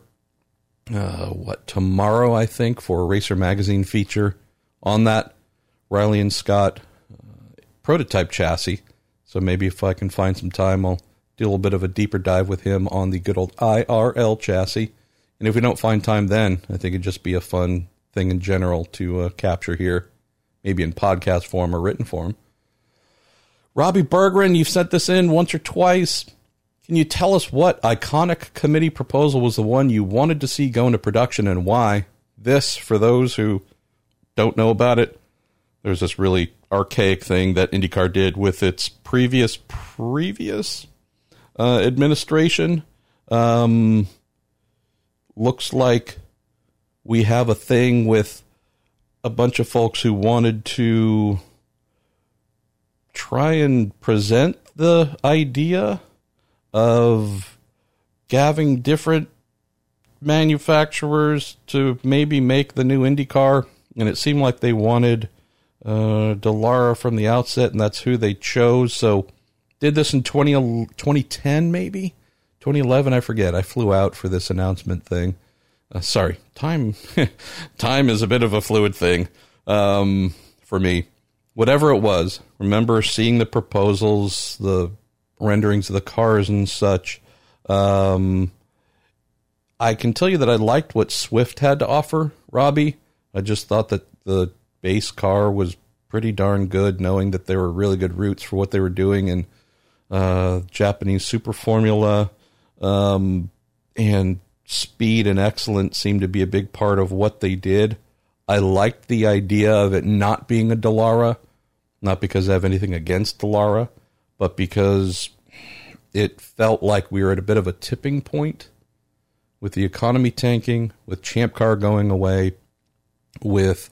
Uh, what tomorrow? I think for a Racer Magazine feature on that Riley and Scott uh, prototype chassis. So maybe if I can find some time, I'll do a little bit of a deeper dive with him on the good old IRL chassis. And if we don't find time then, I think it'd just be a fun thing in general to uh, capture here, maybe in podcast form or written form. Robbie Bergeron, you've sent this in once or twice. Can you tell us what iconic committee proposal was the one you wanted to see go into production and why? This, for those who don't know about it, there's this really archaic thing that IndyCar did with its previous previous uh, administration. Um, looks like we have a thing with a bunch of folks who wanted to try and present the idea of having different manufacturers to maybe make the new IndyCar, and it seemed like they wanted uh, Dallara from the outset, and that's who they chose. So, did this in 20, 2010, maybe 2011. I forget. I flew out for this announcement thing. Uh, sorry, time time is a bit of a fluid thing um, for me. Whatever it was, remember seeing the proposals, the renderings of the cars and such. Um, I can tell you that I liked what Swift had to offer, Robbie. I just thought that the base car was pretty darn good, knowing that there were really good routes for what they were doing in uh, Japanese Super Formula. Um, and speed and excellence seemed to be a big part of what they did. I liked the idea of it not being a Dallara, not because I have anything against Dallara, but because it felt like we were at a bit of a tipping point with the economy tanking, with Champ Car going away, with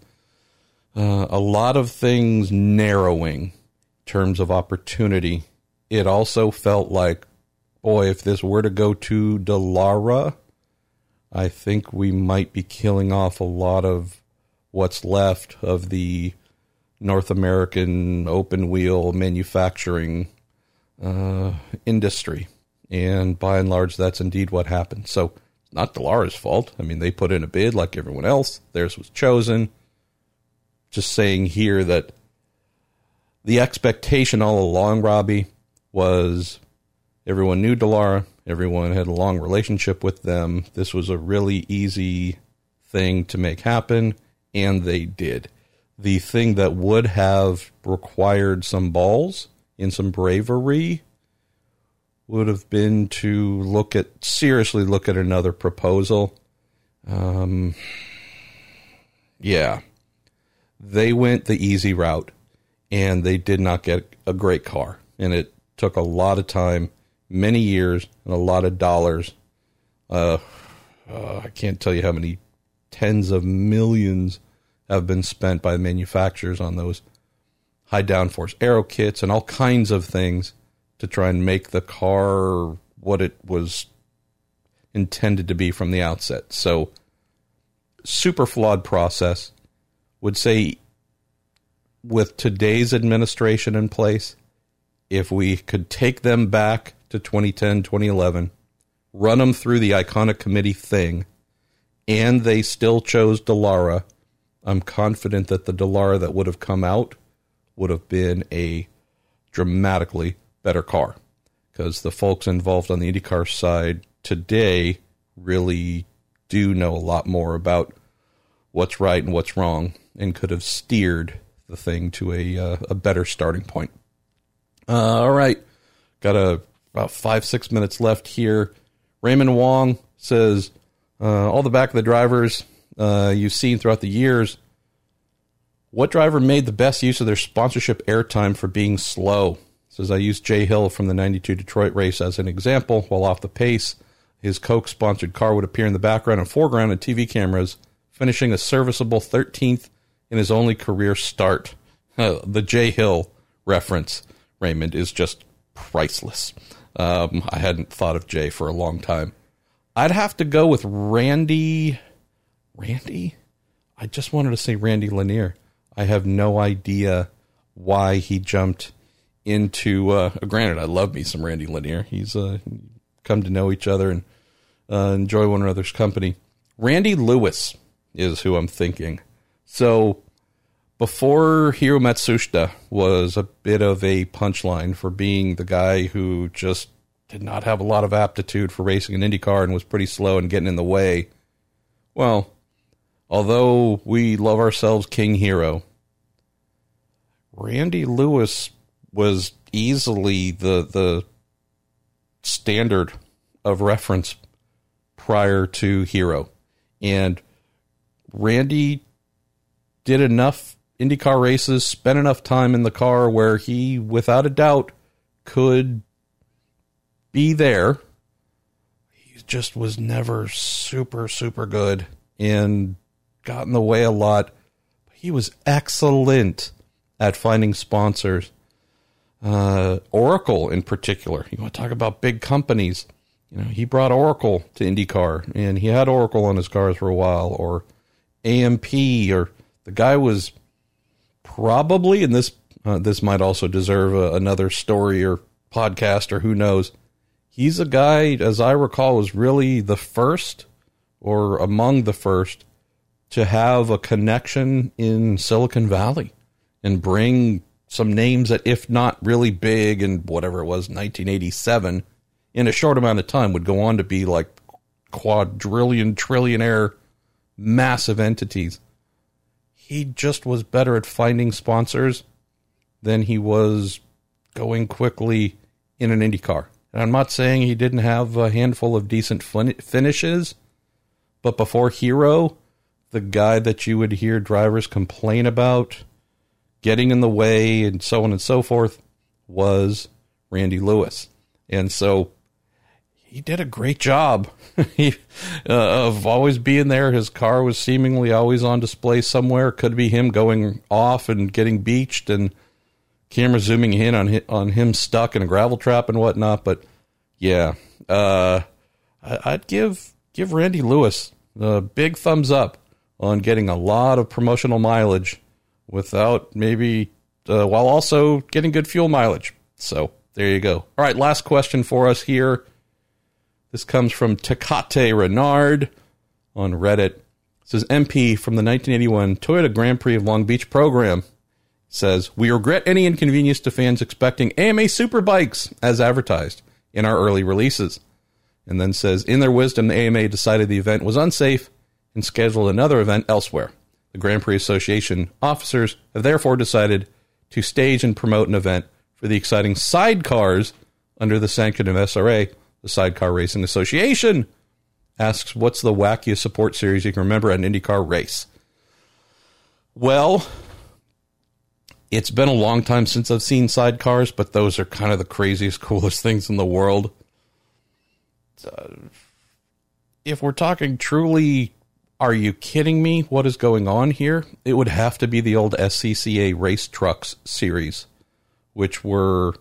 uh, a lot of things narrowing in terms of opportunity. It also felt like, boy, if this were to go to Dallara, I think we might be killing off a lot of what's left of the North American open wheel manufacturing uh, industry. And by and large, that's indeed what happened. So, not Dallara's fault. I mean, they put in a bid like everyone else, theirs was chosen. Just saying here that the expectation all along, Robbie, was everyone knew Dallara, everyone had a long relationship with them. This was a really easy thing to make happen, and they did. The thing that would have required some balls and some bravery would have been to look at seriously look at another proposal. Um, yeah, they went the easy route, and they did not get a great car, and it took a lot of time, many years, and a lot of dollars. Uh, uh, I can't tell you how many tens of millions have been spent by the manufacturers on those high downforce aero kits and all kinds of things to try and make the car what it was intended to be from the outset. So, super flawed process. Would say with today's administration in place, if we could take them back to 2010, 2011, run them through the iconic committee thing, and they still chose Dallara, I'm confident that the Dallara that would have come out would have been a dramatically better car because the folks involved on the IndyCar side today really do know a lot more about what's right and what's wrong and could have steered the thing to a uh, a better starting point. Uh, all right, got a about five six minutes left here. Raymond Wong says uh, all the back of the drivers uh, you've seen throughout the years. What driver made the best use of their sponsorship airtime for being slow? Says I used Jay Hill from the 92 Detroit race as an example. While off the pace, his Coke sponsored car would appear in the background and foreground of TV cameras, finishing a serviceable 13th in his only career start. Uh, the Jay Hill reference, Raymond, is just priceless. Um, I hadn't thought of Jay for a long time. I'd have to go with Randy. Randy? I just wanted to say Randy Lanier. I have no idea why he jumped into. Uh, granted, I love me some Randy Lanier. He's uh, come to know each other and uh, enjoy one another's company. Randy Lewis is who I'm thinking. So before Hiro Matsushita was a bit of a punchline for being the guy who just did not have a lot of aptitude for racing an IndyCar and was pretty slow and getting in the way. Well, although we love ourselves King Hiro, Randy Lewis was easily the the standard of reference prior to Hiro. And Randy did enough IndyCar races, spent enough time in the car where he, without a doubt, could be there. He just was never super, super good and got in the way a lot. He was excellent at finding sponsors. Uh, Oracle, in particular, you want to talk about big companies. You know, he brought Oracle to IndyCar, and he had Oracle on his cars for a while, or AMP, or the guy was probably, and this uh, this might also deserve a, another story or podcast, or who knows. He's a guy, as I recall, was really the first, or among the first, to have a connection in Silicon Valley and bring some names that, if not really big and whatever it was, 1987, in a short amount of time would go on to be like quadrillion, trillionaire, massive entities. He just was better at finding sponsors than he was going quickly in an Indy car. And I'm not saying he didn't have a handful of decent fin- finishes, but before Hiro, the guy that you would hear drivers complain about getting in the way and so on and so forth was Randy Lewis. And so he did a great job he, uh, of always being there. His car was seemingly always on display somewhere. Could be him going off and getting beached and camera zooming in on him, on him stuck in a gravel trap and whatnot. But yeah, uh, I'd give give Randy Lewis a big thumbs up on getting a lot of promotional mileage without maybe uh, while also getting good fuel mileage. So there you go. All right, last question for us here. This comes from Takate Renard on Reddit. It says MP from the 1981 Toyota Grand Prix of Long Beach program says we regret any inconvenience to fans expecting AMA Superbikes as advertised in our early releases. And then says in their wisdom the AMA decided the event was unsafe and scheduled another event elsewhere. The Grand Prix Association officers have therefore decided to stage and promote an event for the exciting sidecars under the sanction of SRA, the Sidecar Racing Association. Asks, what's the wackiest support series you can remember at an IndyCar race? Well, it's been a long time since I've seen sidecars, but those are kind of the craziest, coolest things in the world. Uh, if we're talking truly are you kidding me? What is going on here? It would have to be the old SCCA race trucks series, which were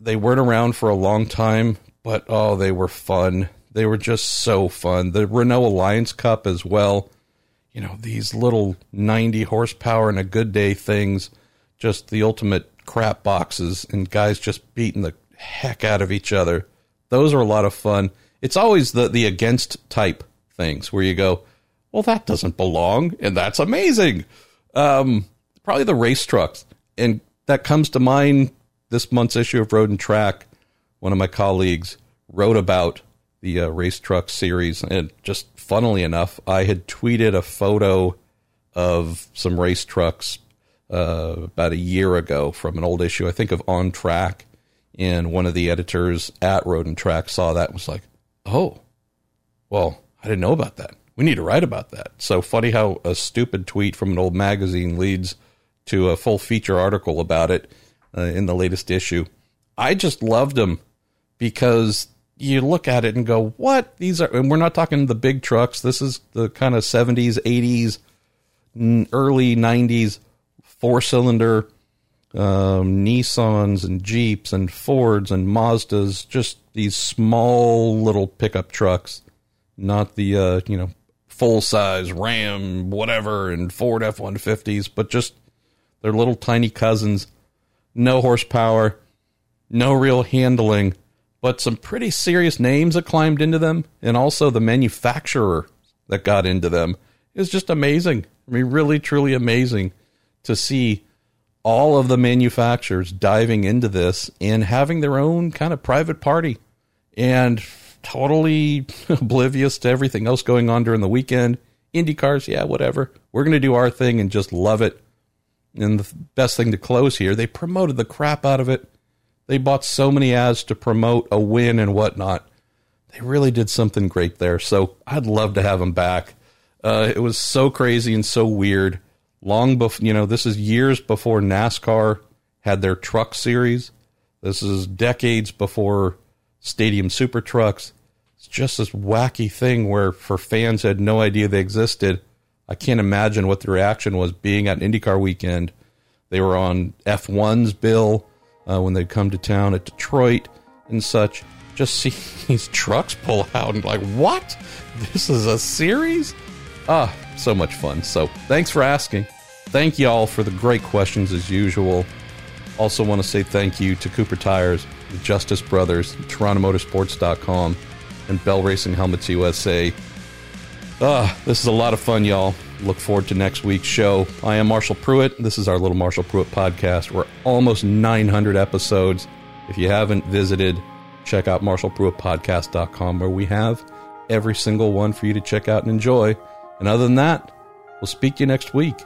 they weren't around for a long time, but oh, they were fun. They were just so fun. The Renault Alliance Cup as well. You know, these little 90 horsepower and a good day things just the ultimate crap boxes and guys just beating the heck out of each other. Those are a lot of fun. It's always the the against type things where you go, well, that doesn't belong, and that's amazing. Um, probably the race trucks, and that comes to mind. This month's issue of Road and Track, one of my colleagues wrote about the uh, race truck series, and just funnily enough, I had tweeted a photo of some race trucks uh, about a year ago from an old issue, I think of On Track, and one of the editors at Road and Track saw that and was like, "Oh, well, I didn't know about that. We need to write about that." So funny how a stupid tweet from an old magazine leads to a full feature article about it uh, in the latest issue. I just loved them because you look at it and go, "What? These are?" And we're not talking the big trucks. This is the kind of '70s, '80s, early '90s four cylinder um, Nissans and Jeeps and Fords and Mazdas. Just these small little pickup trucks, not the uh, you know full size Ram whatever and Ford F one fifties, but just their little tiny cousins. No horsepower, no real handling but some pretty serious names that climbed into them, and also the manufacturer that got into them is just amazing. I mean, really, truly amazing to see all of the manufacturers diving into this and having their own kind of private party and totally oblivious to everything else going on during the weekend. Indy cars, yeah, whatever. We're going to do our thing and just love it. And the best thing to close here, they promoted the crap out of it. They bought so many ads to promote a win and whatnot. They really did something great there. So I'd love to have them back. Uh, it was so crazy and so weird. Long before, you know, this is years before NASCAR had their truck series. This is decades before stadium super trucks. It's just this wacky thing where for fans had no idea they existed. I can't imagine what the reaction was being at IndyCar weekend. They were on F1's bill uh, when they'd come to town at Detroit and such. Just see these trucks pull out and like, what? This is a series? Ah, so much fun. So thanks for asking. Thank you all for the great questions as usual. Also want to say thank you to Cooper Tires, Justice Brothers, TorontoMotorsports.com, and Bell Racing Helmets USA. Ah, this is a lot of fun, y'all. Look forward to next week's show. I am Marshall Pruett. This is our little Marshall Pruett podcast. We're almost 900 episodes. If you haven't visited, check out MarshallPruettPodcast.com where we have every single one for you to check out and enjoy. And other than that, we'll speak to you next week.